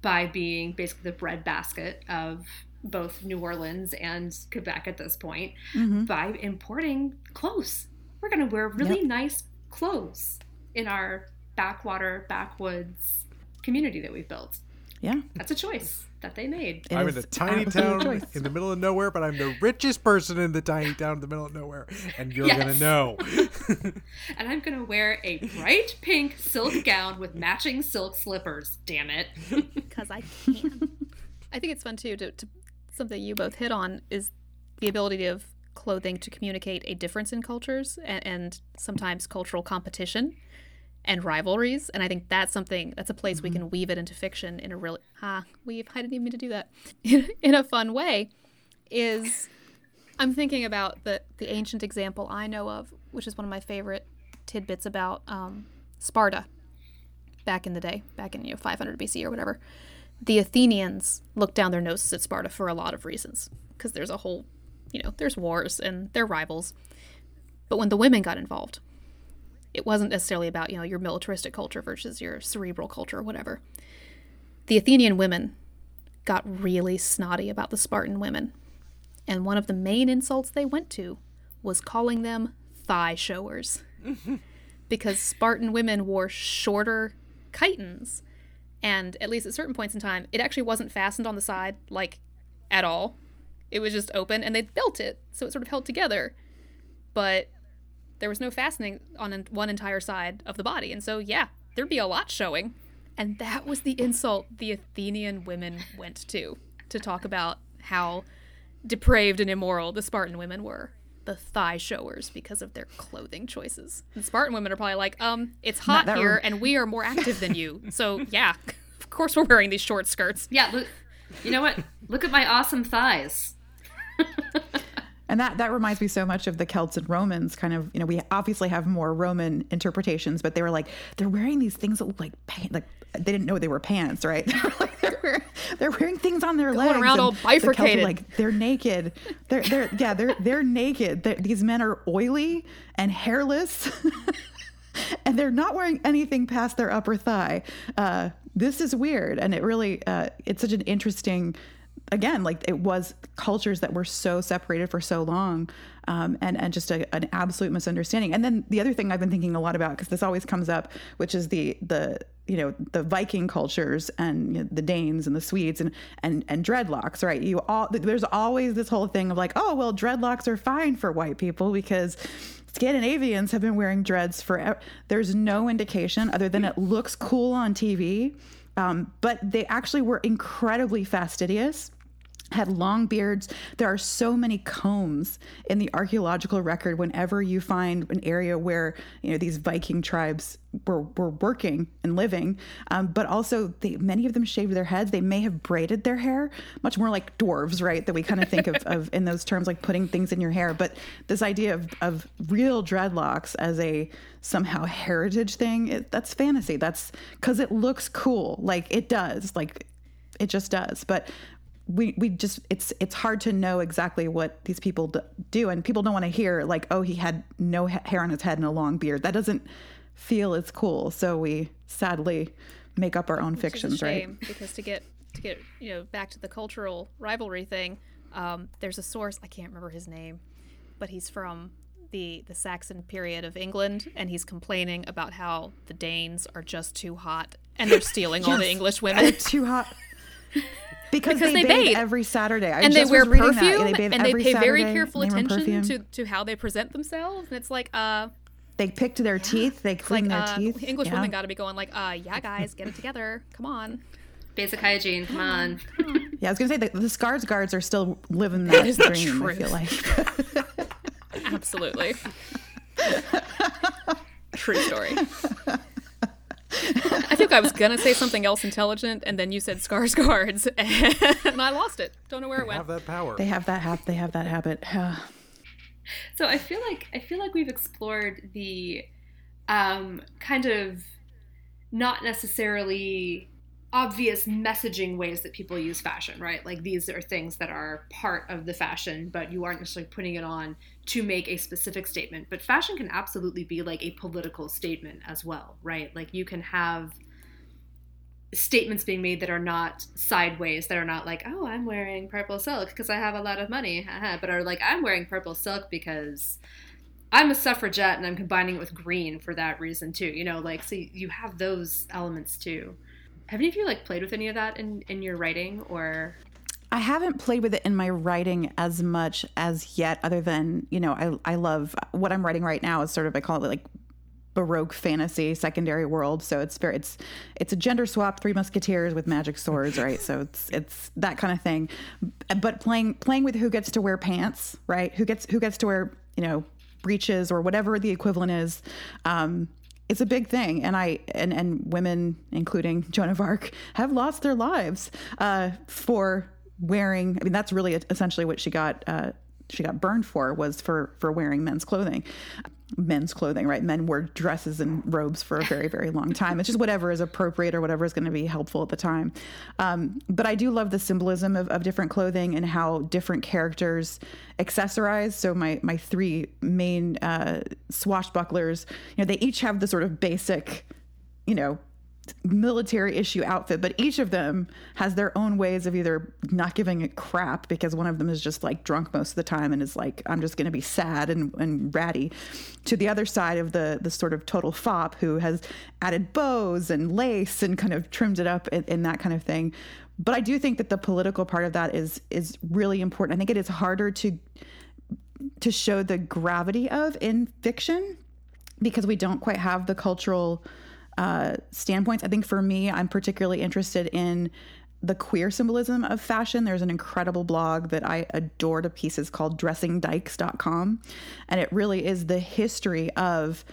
by being basically the breadbasket of both New Orleans and Quebec at this point mm-hmm. by importing clothes. We're going to wear really yep. nice clothes in our backwater, backwoods community that we've built. Yeah. That's a choice that they made. It I'm in a tiny town in the middle of nowhere, but I'm the richest person in the tiny town in the middle of nowhere, and you're Yes. gonna know. And I'm gonna wear a bright pink silk gown with matching silk slippers. Damn it. because I can. I think it's fun too. To, to something you both hit on is the ability of clothing to communicate a difference in cultures and, and sometimes cultural competition and rivalries. And I think that's something that's a place we can weave it into fiction in a really ha weave. I didn't even mean to do that in a fun way. Is I'm thinking about the the ancient example I know of, which is one of my favorite tidbits about um, Sparta back in the day, back in you know 500 BC or whatever. The Athenians looked down their noses at Sparta for a lot of reasons, because there's a whole, you know, there's wars and they're rivals. But when the women got involved, it wasn't necessarily about you know your militaristic culture versus your cerebral culture or whatever. The Athenian women got really snotty about the Spartan women, and one of the main insults they went to was calling them thigh showers because Spartan women wore shorter chitons. And at least at certain points in time, it actually wasn't fastened on the side, like at all. It was just open, and they built it, so it sort of held together. But there was no fastening on one entire side of the body. And so, yeah, there'd be a lot showing. And that was the insult the Athenian women went to, to talk about how depraved and immoral the Spartan women were. The thigh showers because of their clothing choices. The Spartan women are probably like, um, it's hot here rem- and we are more active than you. So yeah, of course we're wearing these short skirts. Yeah, look you know what? Look at my awesome thighs. And that, that reminds me so much of the Celts and Romans kind of, you know, we obviously have more Roman interpretations, but they were like, they're wearing these things that look like pants, like they didn't know they were pants, right? They were like, they're, wearing, they're wearing things on their legs. around all the bifurcated. like, they're naked. They're, they're, yeah, they're, they're naked. They're, these men are oily and hairless. and they're not wearing anything past their upper thigh. Uh, this is weird, and it really uh, it's such an interesting. Again, like it was cultures that were so separated for so long, um, and and just a, an absolute misunderstanding. And then the other thing I've been thinking a lot about because this always comes up, which is the the you know the Viking cultures and you know, the Danes and the Swedes and and and dreadlocks, right? You all there's always this whole thing of like, oh well, dreadlocks are fine for white people because Scandinavians have been wearing dreads forever. There's no indication other than it looks cool on TV, um, but they actually were incredibly fastidious. Had long beards. There are so many combs in the archaeological record. Whenever you find an area where you know these Viking tribes were, were working and living, um, but also they, many of them shaved their heads. They may have braided their hair, much more like dwarves, right? That we kind of think of, of in those terms, like putting things in your hair. But this idea of, of real dreadlocks as a somehow heritage thing, it, that's fantasy. That's because it looks cool. Like it does. Like it just does. But we we just it's it's hard to know exactly what these people do, and people don't want to hear like, oh, he had no hair on his head and a long beard. That doesn't feel as cool. So we sadly make up our own Which fictions, right? Because to get to get you know back to the cultural rivalry thing, um, there's a source I can't remember his name, but he's from the the Saxon period of England, and he's complaining about how the Danes are just too hot and they're stealing all the Yes. English They're women. too hot. Because, Because they, they bathe bathe. every Saturday, I and they wear was that. perfume Yeah, they bathe and they every pay very careful they attention to, to how they present themselves and it's like uh They pick to their teeth. They clean like their uh, teeth. english Yeah. women got to be going like uh yeah guys get it together come on Basic hygiene, come on. Yeah, I was gonna say the, the Skarsgårds are still living that, the dream. I feel like. absolutely true story I think I was gonna say something else intelligent, and then you said Skarsgårds, and I lost it. Don't know where it went. Have that power. They have that hap- They have that habit. So I feel like I feel like we've explored the um, kind of not necessarily obvious messaging ways that people use fashion, right? Like these are things that are part of the fashion, but you aren't necessarily putting it on to make a specific statement. But fashion can absolutely be like a political statement as well, right? Like you can have statements being made that are not sideways, that are not like, oh, I'm wearing purple silk because I have a lot of money, but are like, I'm wearing purple silk because I'm a suffragette and I'm combining it with green for that reason too. You know, like, so you have those elements too. Have any of you like played with any of that in in your writing or? I haven't played with it in my writing as much as yet, other than, you know, I, I love what I'm writing right now is sort of, I call it like baroque fantasy secondary world. So it's very it's it's a gender swap three musketeers with magic swords right? So it's it's that kind of thing. But playing playing with who gets to wear pants right? Who gets who gets to wear you know breeches or whatever the equivalent is um it's a big thing. And i and and women including joan of arc have lost their lives uh for wearing i mean that's really essentially what she got uh she got burned for was for for wearing men's clothing men's clothing, right? Men wore dresses and robes for a very, very long time. It's just whatever is appropriate or whatever is going to be helpful at the time. Um, but I do love the symbolism of, of different clothing and how different characters accessorize. So my my three main uh, swashbucklers, you know, they each have the sort of basic, you know, military issue outfit, but each of them has their own ways of either not giving a crap because one of them is just like drunk most of the time and is like, I'm just going to be sad and, and ratty, to the other side of the the sort of total fop who has added bows and lace and kind of trimmed it up in, that kind of thing. But I do think that the political part of that is is really important. I think it is harder to to show the gravity of in fiction because we don't quite have the cultural uh, standpoints. I think for me, I'm particularly interested in the queer symbolism of fashion. There's an incredible blog that I adore to pieces called dressingdykes.com. And it really is the history of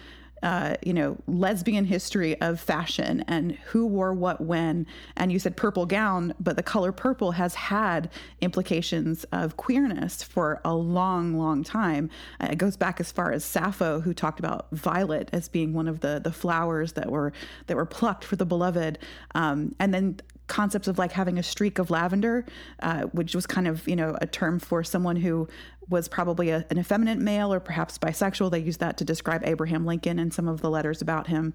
uh, you know, lesbian history of fashion and who wore what when. And you said purple gown, but the color purple has had implications of queerness for a long, long time. Uh, it goes back as far as Sappho, who talked about violet as being one of the the flowers that were that were plucked for the beloved. Um, and then concepts of like having a streak of lavender, uh, which was kind of you know a term for someone who was probably a, an effeminate male or perhaps bisexual. They used that to describe Abraham Lincoln in some of the letters about him.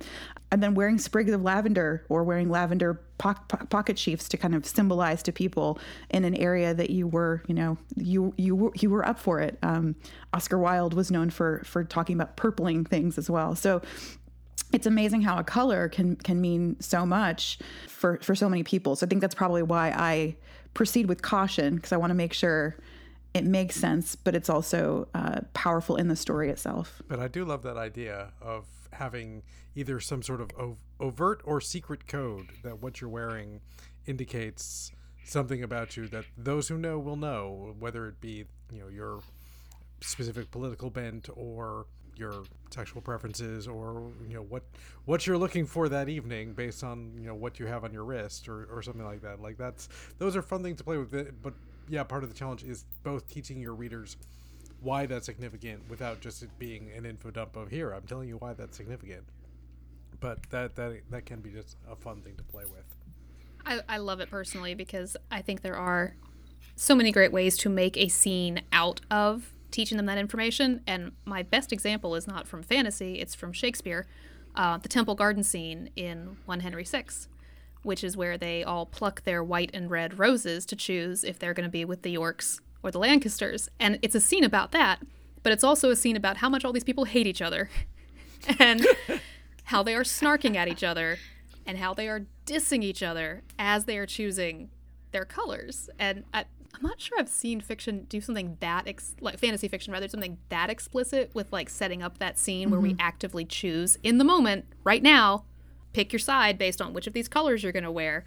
And then wearing sprigs of lavender or wearing lavender po- po- pocket sheafs to kind of symbolize to people in an area that you were, you know, you you were, you were up for it. Um, Oscar Wilde was known for for talking about purpling things as well. So it's amazing how a color can can mean so much for for so many people. So I think that's probably why I proceed with caution because I want to make sure it makes sense, but it's also uh, powerful in the story itself. But I do love that idea of having either some sort of ov- overt or secret code that what you're wearing indicates something about you that those who know will know, whether it be you know your specific political bent or your sexual preferences or you know what what you're looking for that evening based on you know what you have on your wrist or, or something like that like that's those are fun things to play with but yeah part of the challenge is both teaching your readers why that's significant without just it being an info dump of here i'm telling you why that's significant. But that that that can be just a fun thing to play with. I, I love it personally because i think there are so many great ways to make a scene out of teaching them that information. And my best example is not from fantasy, it's from Shakespeare, uh, the Temple Garden scene in 1 Henry VI, which is where they all pluck their white and red roses to choose if they're going to be with the Yorks or the Lancasters. And it's a scene about that, but it's also a scene about how much all these people hate each other and how they are snarking at each other and how they are dissing each other as they are choosing their colors. And at, I'm not sure I've seen fiction do something that ex- like fantasy fiction rather something that explicit with like setting up that scene mm-hmm. where we mm-hmm. actively choose in the moment right now pick your side based on which of these colors you're going to wear.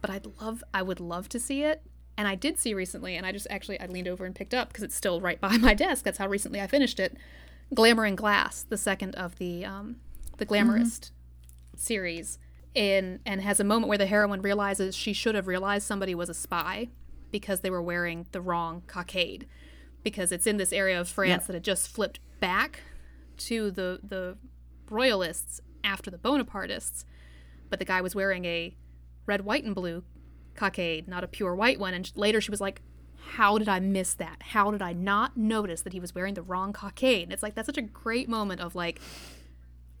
But I'd love I would love to see it and I did see recently and I just actually I leaned over and picked up because it's still right by my desk. That's how recently I finished it. Glamour in Glass, the second of the um the Glamourist mm-hmm. series in and has a moment where the heroine realizes she should have realized somebody was a spy because they were wearing the wrong cockade. Because it's in this area of France that had just flipped back to the the royalists after the Bonapartists, but the guy was wearing a red, white, and blue cockade, not a pure white one. And later she was like, "How did I miss that? How did I not notice that he was wearing the wrong cockade?" And it's like that's such a great moment of like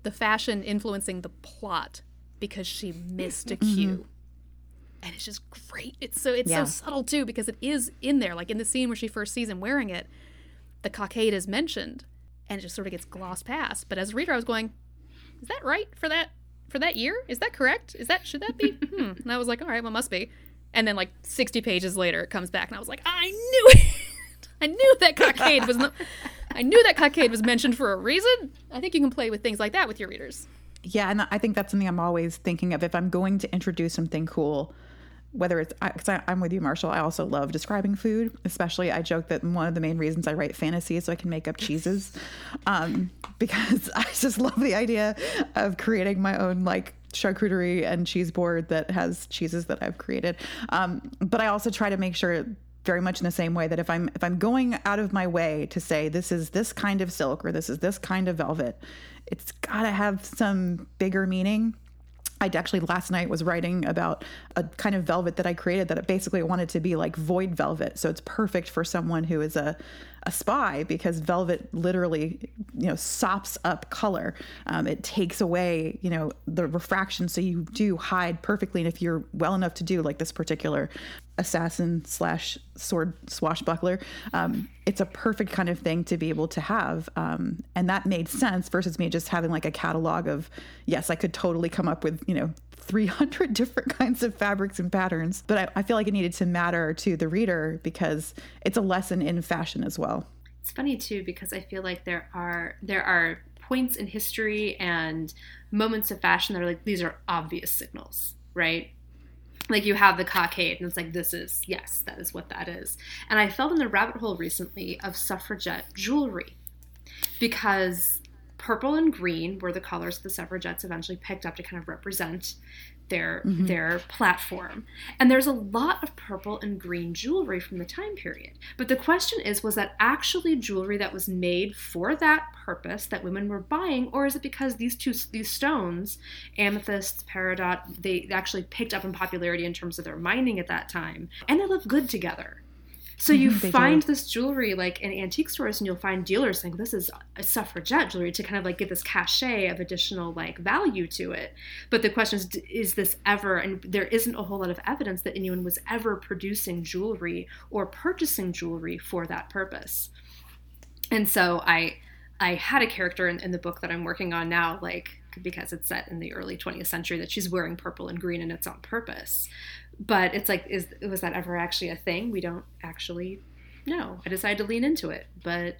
the fashion influencing the plot because she missed a cue. Mm-hmm and it's just great. It's so it's yeah. so subtle too because it is in there. Like in the scene where she first sees him wearing it, the cockade is mentioned, and it just sort of gets glossed past. But as a reader, I was going, "Is that right for that for that year. Is that correct? Is that should that be? hmm. And I was like, all right, well, must be. And then like 60 pages later, it comes back, and I was like, I knew it. I knew that cockade was. No- I knew that cockade was mentioned for a reason. I think you can play with things like that with your readers. Yeah, and I think that's something I'm always thinking of. If I'm going to introduce something cool, whether it's because I'm with you, Marshall. I also love describing food. Especially, I joke that one of the main reasons I write fantasy is so I can make up cheeses, um, because I just love the idea of creating my own like charcuterie and cheese board that has cheeses that I've created. Um, but I also try to make sure very much in the same way that if I'm if I'm going out of my way to say this is this kind of silk or this is this kind of velvet, it's got to have some bigger meaning. I actually last night was writing about a kind of velvet that I created that it basically wanted to be like void velvet. So it's perfect for someone who is a a spy because velvet literally, you know, sops up color. Um, it takes away, you know, the refraction, so you do hide perfectly. And if you're well enough to do like this particular assassin slash sword swashbuckler, um, it's a perfect kind of thing to be able to have. Um, and that made sense versus me just having like a catalog of, yes, I could totally come up with, you know, 300 different kinds of fabrics and patterns. But I, I, feel like it needed to matter to the reader because it's a lesson in fashion as well. It's funny too because I feel like there are there are points in history and moments of fashion that are like these are obvious signals, right? Like you have the cockade, and it's like this is yes, that is what that is. And I fell in the rabbit hole recently of suffragette jewelry because purple and green were the colors the suffragettes eventually picked up to kind of represent their mm-hmm. their platform. And there's a lot of purple and green jewelry from the time period. But the question is was that actually jewelry that was made for that purpose that women were buying or is it because these two these stones, amethyst, peridot, they actually picked up in popularity in terms of their mining at that time and they look good together. So you mm-hmm, find do. this jewelry like in antique stores, and you'll find dealers saying this is a suffragette jewelry to kind of like get this cachet of additional like value to it. But the question is, is this ever? And there isn't a whole lot of evidence that anyone was ever producing jewelry or purchasing jewelry for that purpose. And so I, I had a character in, in the book that I'm working on now, like because it's set in the early 20th century that she's wearing purple and green and it's on purpose but it's like is was that ever actually a thing? We don't actually know. I decided to lean into it but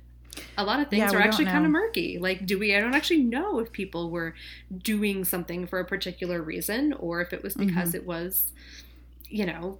a lot of things yeah, are actually kind of murky. Like do we i don't actually know if people were doing something for a particular reason or if it was because mm-hmm. it was you know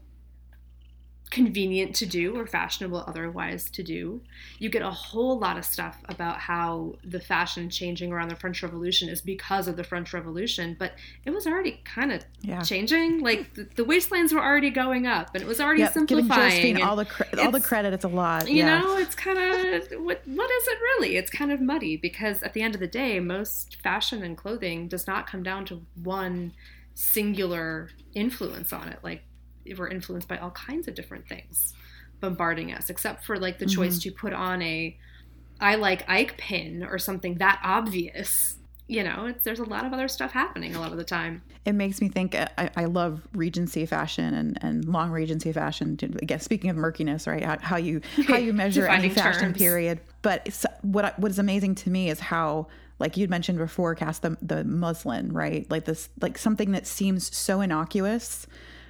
convenient to do or fashionable otherwise to do. You get a whole lot of stuff about how the fashion changing around the French Revolution is because of the French Revolution, but it was already kind of yeah. changing. Like the, the, waistlands were already going up, and it was already yep, simplifying. Giving all the cre- all the credit, it's a lot. You yeah. know, it's kind of what what is it really? It's kind of muddy because at the end of the day, most fashion and clothing does not come down to one singular influence on it. Like we're influenced by all kinds of different things bombarding us, except for like the mm-hmm. choice to put on a I like Ike pin or something that obvious. You know, there's a lot of other stuff happening a lot of the time. It makes me think. Uh, I, I love Regency fashion and, and long Regency fashion. Again, speaking of murkiness, right? How, how you how you measure any fashion terms. period. But what what is amazing to me is how like you'd mentioned before, cast the the muslin, right? Like this, like something that seems so innocuous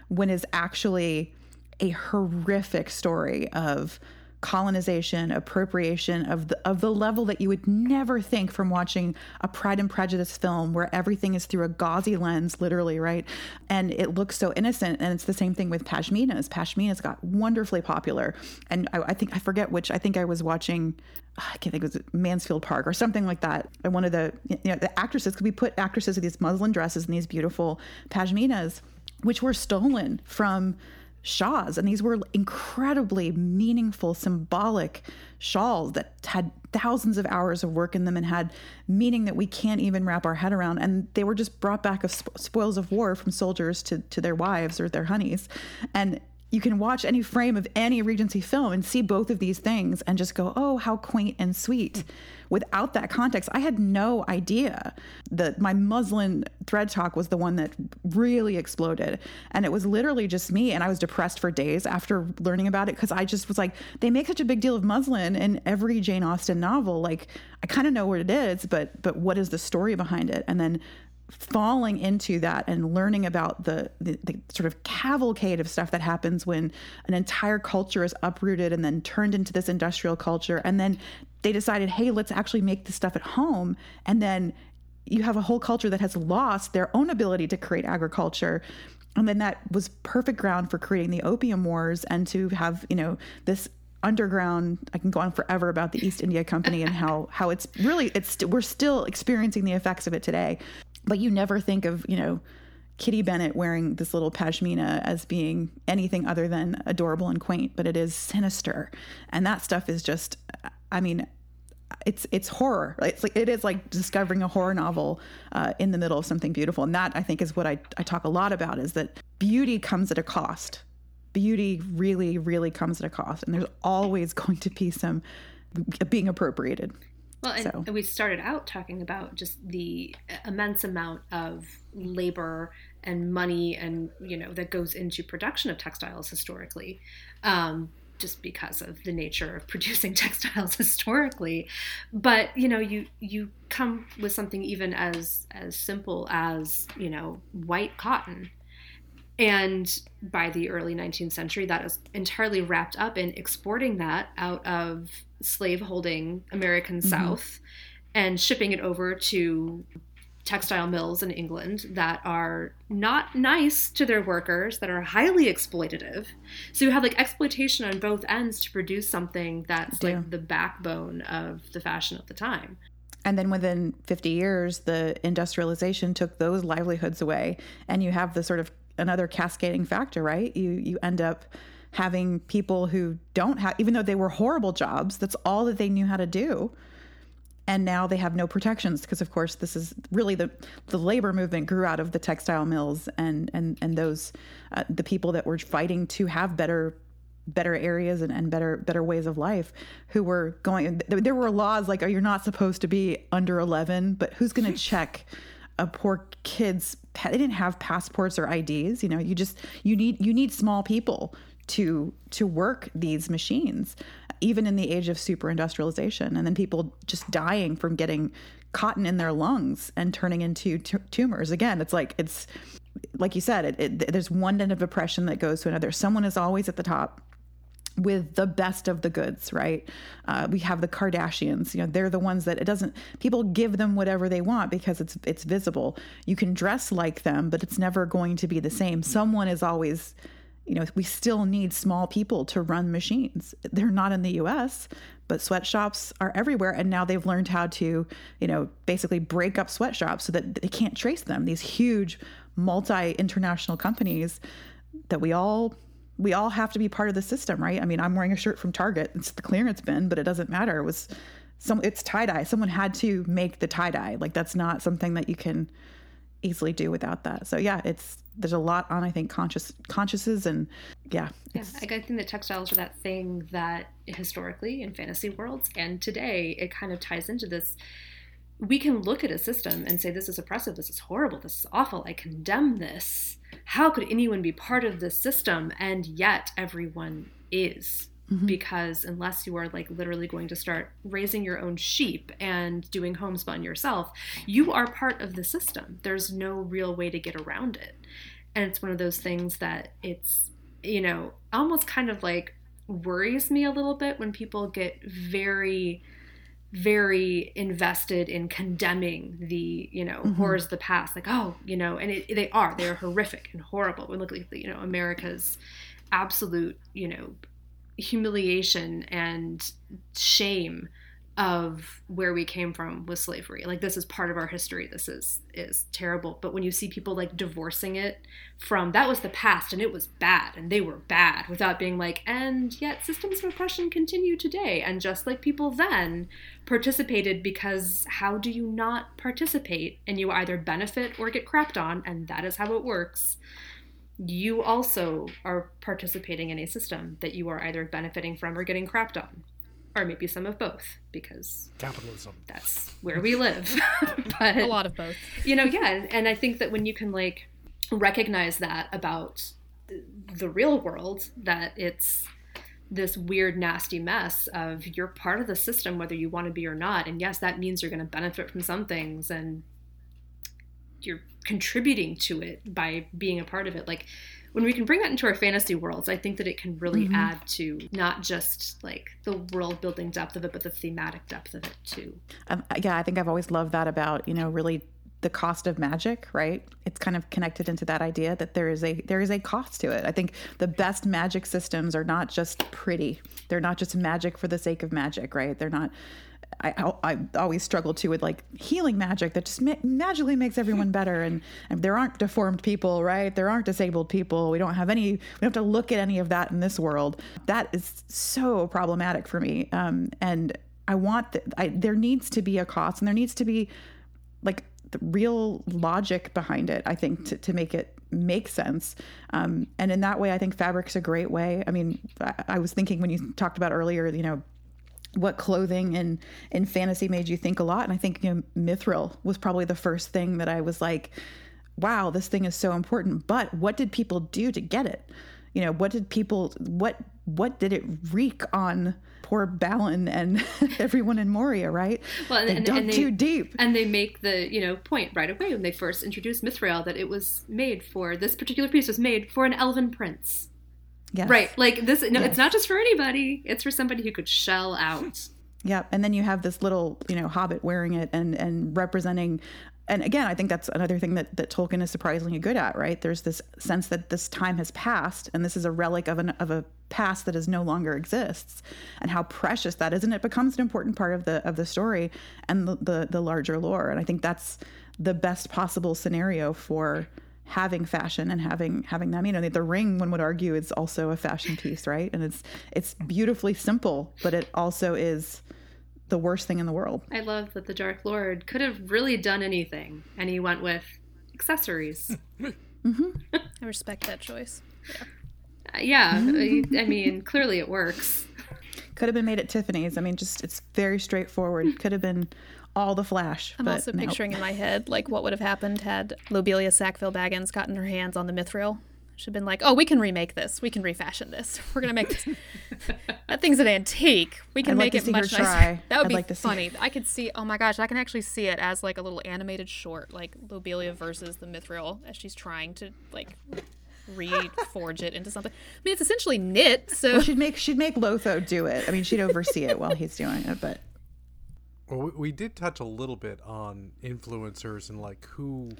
when is actually a horrific story of colonization, appropriation of the of the level that you would never think from watching a Pride and Prejudice film where everything is through a gauzy lens, literally, right? And it looks so innocent. And it's the same thing with pashminas. Pashminas got wonderfully popular, and I, I think I forget which. I think I was watching. Ah, I can't think it was Mansfield Park or something like that. And one of the you know the actresses, could we put actresses in these muslin dresses and these beautiful pashminas which were stolen from shawls. And these were incredibly meaningful, symbolic shawls that had thousands of hours of work in them and had meaning that we can't even wrap our head around. And they were just brought back as spoils of war from soldiers to, to their wives or their honeys. And you can watch any frame of any Regency film and see both of these things and just go, oh, how quaint and sweet without that context, I had no idea that my muslin thread talk was the one that really exploded. And it was literally just me. And I was depressed for days after learning about it because I just was like, they make such a big deal of muslin in every Jane Austen novel. Like, I kind of know what it is, but but what is the story behind it? And then falling into that and learning about the, the, the sort of cavalcade of stuff that happens when an entire culture is uprooted and then turned into this industrial culture. And then they decided hey let's actually make this stuff at home. And then you have a whole culture that has lost their own ability to create agriculture. And then that was perfect ground for creating the opium wars and to have you know this underground i can go on forever about the east india company and how how it's really it's we're still experiencing the effects of it today but you never think of you know kitty bennett wearing this little pashmina as being anything other than adorable and quaint but it is sinister. And that stuff is just i mean it's it's horror. It's like it is like discovering a horror novel uh, in the middle of something beautiful. And that i think is what I, I talk a lot about is that beauty comes at a cost. Beauty really really comes at a cost. And there's always going to be some being appropriated well, and, so. and, we started out talking about just the immense amount of labor and money and you know that goes into production of textiles historically, um, just because of the nature of producing textiles historically. But you know, you you come with something even as as simple as you know white cotton and by the early 19th century, that is entirely wrapped up in exporting that out of slaveholding American mm-hmm. South and shipping it over to textile mills in England that are not nice to their workers, that are highly exploitative. So you have like exploitation on both ends to produce something that's like the backbone of the fashion of the time. And then within 50 years, the industrialization took those livelihoods away, and you have the sort of another cascading factor, right? You you end up having people who don't have even though they were horrible jobs, that's all that they knew how to do. And now they have no protections because of course this is really the the labor movement grew out of the textile mills and and and those uh, the people that were fighting to have better better areas and, and better better ways of life who were going there were laws like oh you're not supposed to be under 11 but who's going to check a poor kid's they didn't have passports or IDs. You know, you just you need you need small people to to work these machines, even in the age of super industrialization, and then people just dying from getting cotton in their lungs and turning into t- tumors. Again, it's like it's like you said, it, it, there's one end of oppression that goes to another. Someone is always at the top with the best of the goods, right? Uh, we have the Kardashians. You know, they're the ones that it doesn't. People give them whatever they want because it's it's visible. You can dress like them, but it's never going to be the same. Someone is always. You know, we still need small people to run machines. They're not in the U.S., but sweatshops are everywhere, and now they've learned how to, you know, basically break up sweatshops so that they can't trace them. These huge, multi international companies that we all we all have to be part of the system, right? I mean, I'm wearing a shirt from Target. It's the clearance bin, but it doesn't matter. It was some it's tie dye. Someone had to make the tie dye. Like that's not something that you can easily do without that. So yeah, it's there's a lot on I think conscious consciouses and yeah. Yeah, I think that textiles are that thing that historically in fantasy worlds and today it kind of ties into this we can look at a system and say this is oppressive, this is horrible, this is awful, I condemn this how could anyone be part of this system? And yet everyone is. Mm-hmm. Because unless you are like literally going to start raising your own sheep and doing homespun yourself, you are part of the system. There's no real way to get around it. And it's one of those things that it's, you know, almost kind of like worries me a little bit when people get very very invested in condemning the you know mm-hmm. horrors of the past like oh you know and it, they are they're horrific and horrible we look like you know america's absolute you know humiliation and shame of where we came from with slavery. Like this is part of our history. This is is terrible. But when you see people like divorcing it from that was the past and it was bad and they were bad without being like and yet systems of oppression continue today and just like people then participated because how do you not participate and you either benefit or get crapped on and that is how it works. You also are participating in a system that you are either benefiting from or getting crapped on. Or maybe some of both because capitalism. that's where we live. But a lot of both. you know yeah and i think that when you can like recognize that about the real world that it's this weird nasty mess of you're part of the system whether you want to be or not and yes that means you're going to benefit from some things and you're contributing to it by being a part of it. Like when we can bring that into our fantasy worlds, I think that it can really Mm-hmm. add to not just like the world building depth of it, but the thematic depth of it too. Um, yeah, I think I've always loved that about you know really the cost of magic, right? It's kind of connected into that idea that there is a there is a cost to it. I think the best magic systems are not just pretty; they're not just magic for the sake of magic, right? They're not. I, I, always struggle too with like healing magic that just ma- magically makes everyone better, and, and there aren't deformed people, right? There aren't disabled people. We don't have any. We don't have to look at any of that in this world. That is so problematic for me, um, and I want th- I, there needs to be a cost, and there needs to be like the real logic behind it i think to, to make it make sense um, and in that way i think fabric's a great way i mean I, I was thinking when you talked about earlier you know what clothing and in fantasy made you think a lot and i think you know mithril was probably the first thing that i was like wow this thing is so important but what did people do to get it you know what did people what what did it wreak on poor Balin and everyone in Moria, right? Well, and, they and, dug and they, too deep. and they make the you know point right away when they first introduce Mithril that it was made for this particular piece was made for an elven prince. Yes. Right, like this. No, Yes. it's not just for anybody. It's for somebody who could shell out. Yeah, and then you have this little, you know, hobbit wearing it and and representing and again, I think that's another thing that, that Tolkien is surprisingly good at, right? There's this sense that this time has passed and this is a relic of an of a past that is no longer exists and how precious that is and it becomes an important part of the of the story and the the, the larger lore. And I think that's the best possible scenario for having fashion and having having them. You know the ring one would argue is also a fashion piece right? And it's it's beautifully simple but it also is the worst thing in the world. I love that the Dark Lord could have really done anything, and he went with accessories. I respect that choice. Uh, yeah, I, I mean, clearly it works. could have been made at tiffany's. I mean just it's very straightforward. Could have been all the flash I'm but also no. picturing in my head like what would have happened had Lobelia Sackville Baggins gotten her hands on the Mithril. She'd been like, "Oh, we can remake this. We can refashion this. We're gonna make this. that thing's an antique. We can I'd like make to it see her much nicer. try. That would I'd be like funny. I could see. Oh my gosh, I can actually see it as like a little animated short, like Lobelia versus the Mithril, as she's trying to like reforge it into something. I mean, it's essentially knit. So she'd make she'd make lotho do it i mean she'd oversee it while he's doing it but Well, we, we did touch a little bit on influencers and like who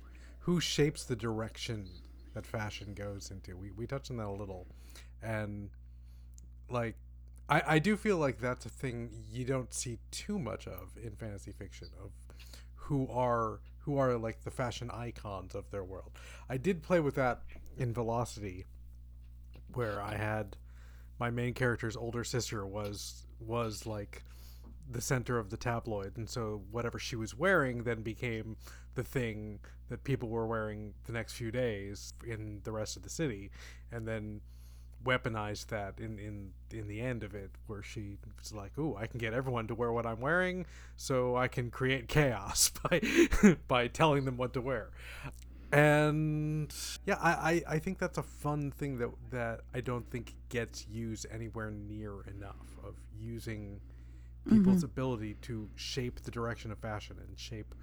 who shapes the direction that fashion goes into. We we touched on that a little, and like I I do feel like that's a thing you don't see too much of in fantasy fiction of who are who are like the fashion icons of their world. I did play with that in Velocity, where I had my main character's older sister was was like the center of the tabloid and so whatever she was wearing then became the thing that people were wearing the next few days in the rest of the city and then weaponized that in in in the end of it where she was like ooh i can get everyone to wear what i'm wearing so i can create chaos by by telling them what to wear. And yeah I, I i think that's a fun thing that that i don't think gets used anywhere near enough of using people's mm-hmm. ability to shape the direction of fashion and shape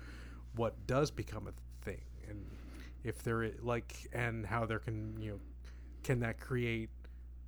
what does become a thing. And if there is like and how there can you know can that create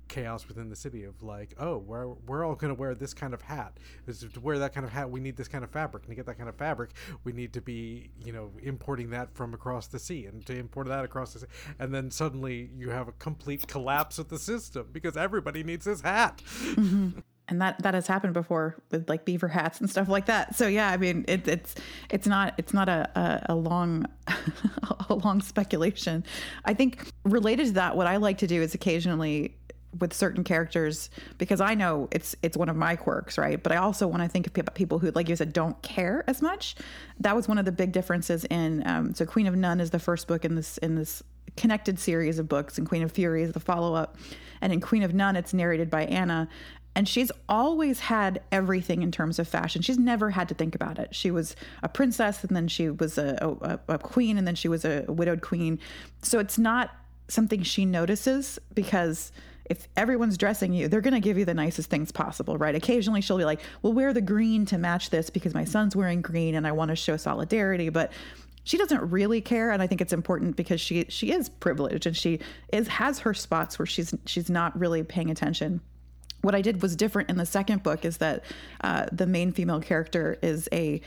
chaos within the city of like oh we're, we're all going to wear this kind of hat. This to wear that kind of hat we need this kind of fabric. And to get that kind of fabric we need to be you know importing that from across the sea and to import that across the sea. And then suddenly you have a complete collapse of the system because everybody needs this hat mm-hmm. and that that has happened before with like beaver hats and stuff like that. So yeah, I mean it, it's it's not it's not a a, a long a long speculation. I think related to that, what I like to do is occasionally with certain characters because I know it's it's one of my quirks, right? But I also want to think of people who, like you said, don't care as much. That was one of the big differences in. Um, so Queen of None is the first book in this in this connected series of books, and Queen of Fury is the follow up. And in Queen of None, it's narrated by Anna. And she's always had everything in terms of fashion. She's never had to think about it. She was a princess, and then she was a, a, a queen, and then she was a widowed queen. So it's not something she notices because if everyone's dressing you, they're going to give you the nicest things possible, right? Occasionally she'll be like, "We'll wear the green to match this because my son's wearing green and I want to show solidarity." But she doesn't really care and i think it's important because she she is privileged and she is has her spots where she's she's not really paying attention what i did was different in the second book is that uh, the main female character is a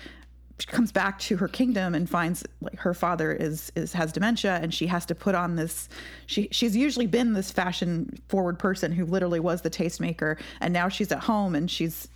she comes back to her kingdom and finds like her father is is has dementia and she has to put on this she she's usually been this fashion forward person who literally was the tastemaker and now she's at home and she's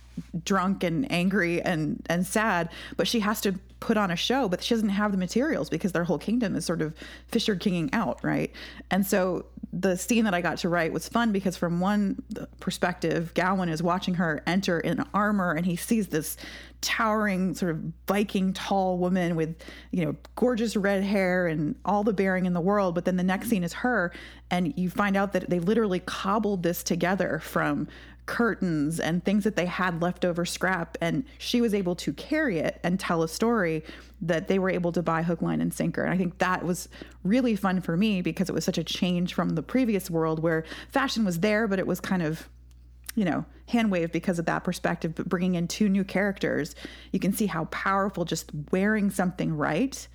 drunk and angry and and sad but she has to put on a show but she doesn't have the materials because their whole kingdom is sort of fisher kinging out right? And so the scene that i got to write was fun because from one perspective gowan is watching her enter in armor and he sees this towering sort of viking tall woman with you know gorgeous red hair and all the bearing in the world. But then the next scene is her and you find out that they literally cobbled this together from curtains and things that they had left over scrap and she was able to carry it and tell a story that they were able to buy hook line and sinker and i think that was really fun for me because it was such a change from the previous world where fashion was there but it was kind of you know, hand wave because of that perspective, but bringing in two new characters, you can see how powerful just wearing something right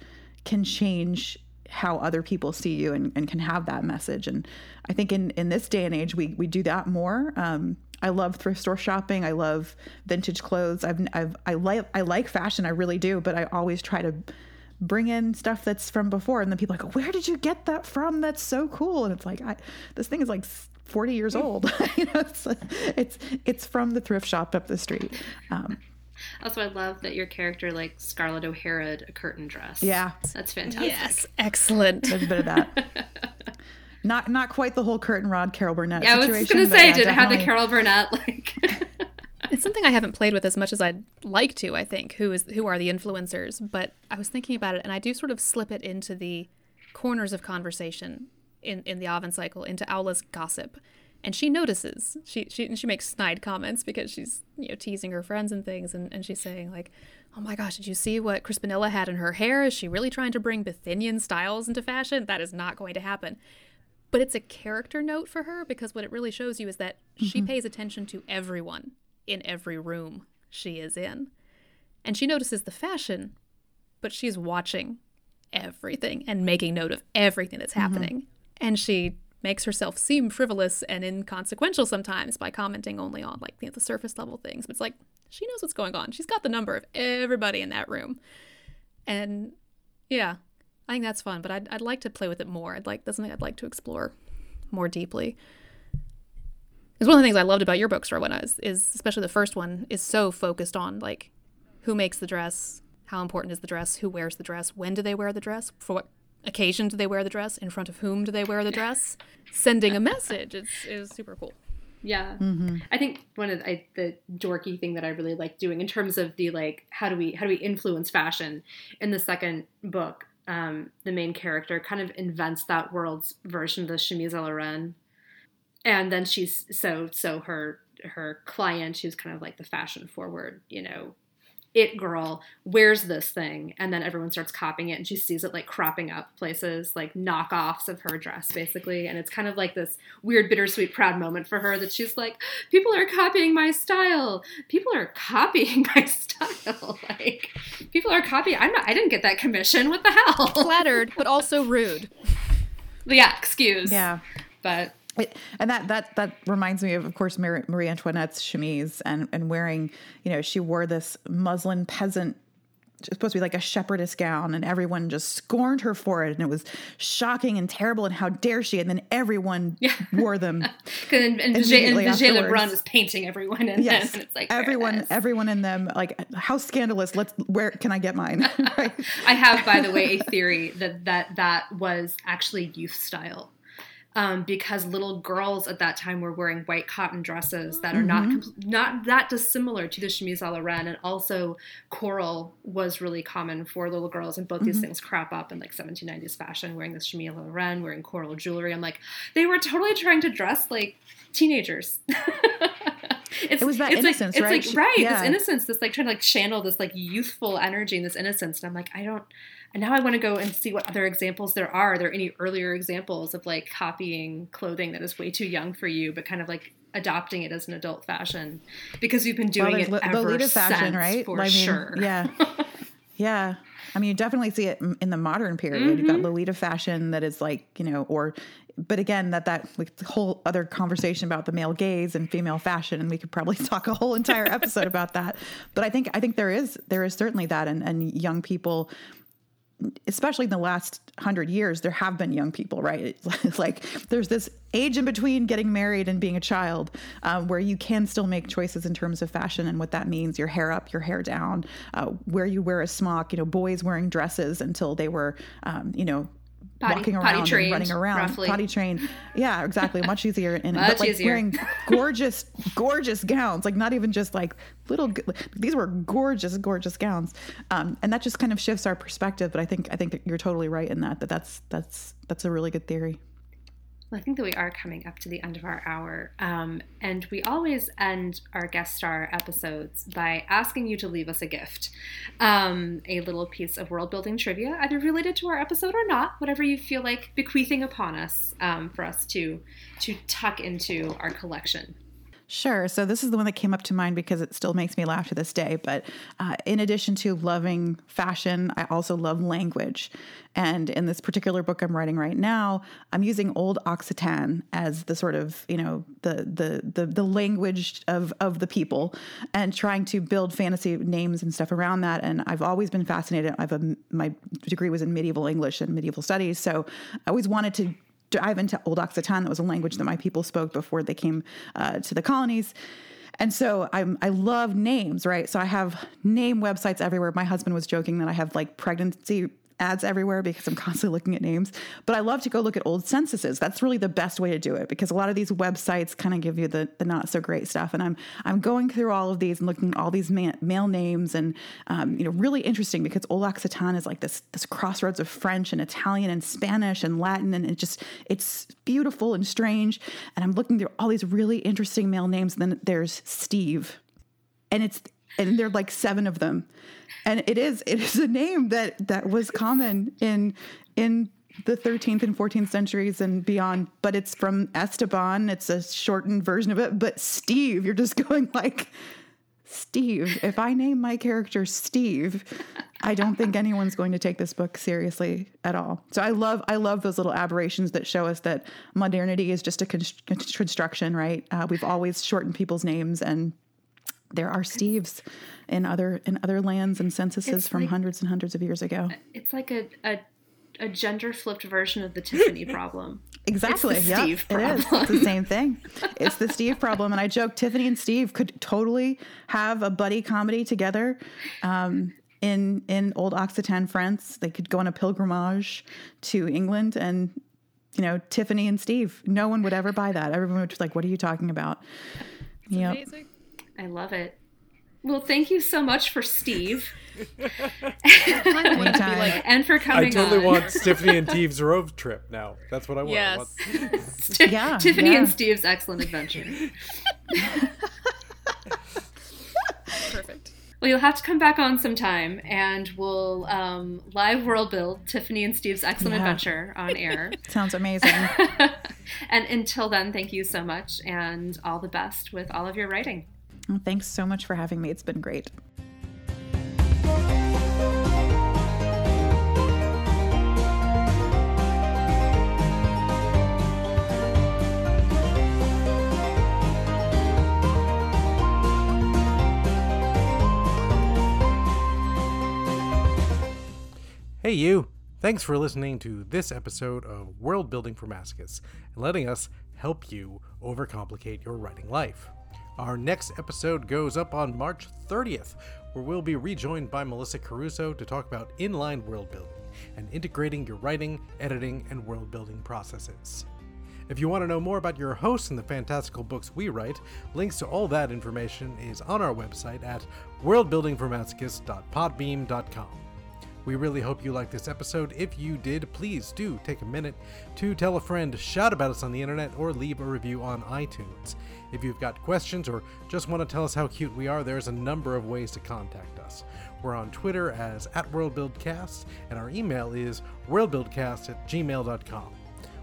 can change how other people see you and, and can have that message. And I think in, in this day and age, we, we do that more. Um, I love thrift store shopping. I love vintage clothes. I've, I've, I like, I like fashion. I really do, but I always try to bring in stuff that's from before. And then people are like, where did you get that from? That's so cool. And it's like, I, this thing is like 40 years old. you know, it's, it's, it's from the thrift shop up the street. Um, also, I love that your character like Scarlett O'Hara a curtain dress. Yeah, that's fantastic. Yes, excellent. There's a bit of that. not not quite the whole curtain rod Carol Burnett. Yeah, situation, I was going to say, yeah, did it have the. Carol Burnett like? it's something I haven't played with as much as I'd like to. I think who is who are the influencers, but I was thinking about it, and I do sort of slip it into the corners of conversation in in the Aven cycle into Aula's gossip, and she notices. She she and she makes snide comments because she's you know teasing her friends and things, and, and she's saying like, "Oh my gosh, did you see what Crispinilla had in her hair? Is she really trying to bring Bithynian styles into fashion? That is not going to happen." But it's a character note for her because what it really shows you is that she mm-hmm. pays attention to everyone in every room she is in. And she notices the fashion, but she's watching everything and making note of everything that's mm-hmm. happening. And she makes herself seem frivolous and inconsequential sometimes by commenting only on like you know, the surface level things. But it's like she knows what's going on. She's got the number of everybody in that room. And yeah, I think that's fun, but I'd, I'd like to play with it more. I'd like that's something I'd like to explore more deeply. Because one of the things I loved about your books, Rowan, is, is especially the first one, is so focused on like who makes the dress, how important is the dress, who wears the dress, when do they wear the dress, for what occasion do they wear the dress, in front of whom do they wear the dress, sending a message. It's is super cool. Yeah, Mm-hmm. I think one of the, I, the dorky thing that I really like doing in terms of the like how do we how do we influence fashion in the second book. Um, the main character kind of invents that world's version of the chemise à la reine, and then she's so so her her client who's kind of like the fashion forward, you know, it girl wears this thing? And then everyone starts copying it and she sees it like cropping up places like knockoffs of her dress basically. And it's kind of like this weird bittersweet proud moment for her that she's like people are copying my style. People are copying my style. Like people are copying i'm not i didn't get that commission. What the hell? Flattered, but also rude. yeah excuse. Yeah. but It, and that that that reminds me of, of course, Marie, Marie Antoinette's chemise and and wearing, you know, she wore this muslin peasant. It's supposed to be like a shepherdess gown, and everyone just scorned her for it, and it was shocking and terrible. And how dare she? And then everyone wore them. and, and, and Vigée afterwards. Lebrun is painting everyone in Yes, them and it's like everyone, everyone in them. Like, how scandalous! Let's where can I get mine? right? I have, by the way, a theory that that that was actually youth style. Um, because little girls at that time were wearing white cotton dresses that are not compl- not that dissimilar to the chemise à la reine, and also coral was really common for little girls, and both these things crop up in like 1790s fashion, wearing this chemise à la reine, wearing coral jewelry. I'm like, they were totally trying to dress like teenagers. it's, It was that it's innocence, like, right? It's like right, yeah. this innocence, this like trying to like channel this like youthful energy and this innocence, and I'm like, I don't. And now I want to go and see what other examples there are. Are there any earlier examples of like copying clothing that is way too young for you, but kind of like adopting it as an adult fashion? Because we've been doing Well, it ever Lolita fashion, since, right? For I mean, sure. Yeah. Yeah. I mean, you definitely see it in the modern period. You've got mm-hmm. Lolita fashion that is like, you know, or, but again, that, that like whole other conversation about the male gaze and female fashion. And we could probably talk a whole entire episode about that. But I think, I think there is, there is certainly that. And, and young people, especially in the last hundred years, there have been young people, right? Like there's this age in between getting married and being a child um, where you can still make choices in terms of fashion and what that means your hair up, your hair down, uh, where you wear a smock, you know, boys wearing dresses until they were, um, you know, Potty- walking around trained, and running around, roughly. potty trained. Yeah, exactly. Much easier. And Much but like easier. wearing gorgeous, gorgeous gowns, like not even just like little. These were gorgeous, gorgeous gowns, um, and that just kind of shifts our perspective. But I think I think you're totally right in that. That that's that's that's a really good theory. Well, I think that we are coming up to the end of our hour. Um, and we always end our guest star episodes by asking you to leave us a gift um, a little piece of world building trivia, either related to our episode or not, whatever you feel like bequeathing upon us um, for us to, to tuck into our collection. Sure. So this is the one that came up to mind because it still makes me laugh to this day. But uh, in addition to loving fashion, I also love language. And in this particular book I'm writing right now, I'm using Old Occitan as the sort of you know the the the, the language of of the people, and trying to build fantasy names and stuff around that. And I've always been fascinated. I've a, my degree was in medieval English and medieval studies, so I always wanted to dive into Old Occitan. That was a language that my people spoke before they came uh, to the colonies. And so I'm, I love names, right? So I have name websites everywhere. My husband was joking that I have like pregnancy ads everywhere because I'm constantly looking at names. But I love to go look at old censuses. That's really the best way to do it because a lot of these websites kind of give you the, the not so great stuff. And I'm I'm going through all of these and looking at all these male names and um, you know really interesting because Old Occitan is like this this crossroads of French and Italian and Spanish and Latin and it just it's beautiful and strange. And I'm looking through all these really interesting male names. And then there's Steve, and it's and there are like seven of them and it is it is a name that that was common in in the 13th and 14th centuries and beyond but it's from esteban. It's a shortened version of it but steve you're just going like steve if i name my character steve i don't think anyone's going to take this book seriously at all. So i love i love those little aberrations that show us that modernity is just a const- construction right? Uh, we've always shortened people's names and there are Steves in other in other lands and censuses It's from like- hundreds and hundreds of years ago. It's like a, a, a gender flipped version of the Tiffany problem. Exactly. It's the yep, Steve it is. problem. It's the same thing. It's the Steve problem. And I joke Tiffany and Steve could totally have a buddy comedy together. Um, in in old Occitan France, they could go on a pilgrimage to England and you know, Tiffany and Steve. No one would ever buy that. Everyone would just like, what are you talking about? Yep. Amazing. I love it. Well, thank you so much for Steve I want it to be like and for coming I totally on. want Tiffany and Steve's road trip now. That's what I want. I yes. want- Yeah, Tiffany yeah. and Steve's excellent adventure. Perfect. Well, you'll have to come back on sometime, and we'll um, live world build Tiffany and Steve's excellent Yeah. adventure on air. Sounds amazing. and until then, thank you so much, and all the best with all of your writing. Thanks so much for having me. It's been great. Hey, you! Thanks for listening to this episode of World Building for Masochists and letting us help you overcomplicate your writing life. Our next episode goes up on March 30th, where we'll be rejoined by Melissa Caruso to talk about inline world building and integrating your writing, editing, and world building processes. If you want to know more about your hosts and the fantastical books we write, links to all that information is on our website at worldbuildingformasochists.podbean.com. We really hope you liked this episode. If you did, please do take a minute to tell a friend, shout about us on the internet, or leave a review on iTunes. If you've got questions or just want to tell us how cute we are, there's a number of ways to contact us. We're on Twitter as at WorldBuildCast, and our email is worldbuildcast at gmail.com.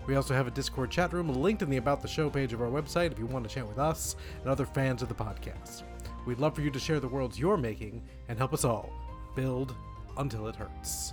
We also have a Discord chat room linked in the About the Show page of our website if you want to chat with us and other fans of the podcast. We'd love for you to share the worlds you're making and help us all build until it hurts.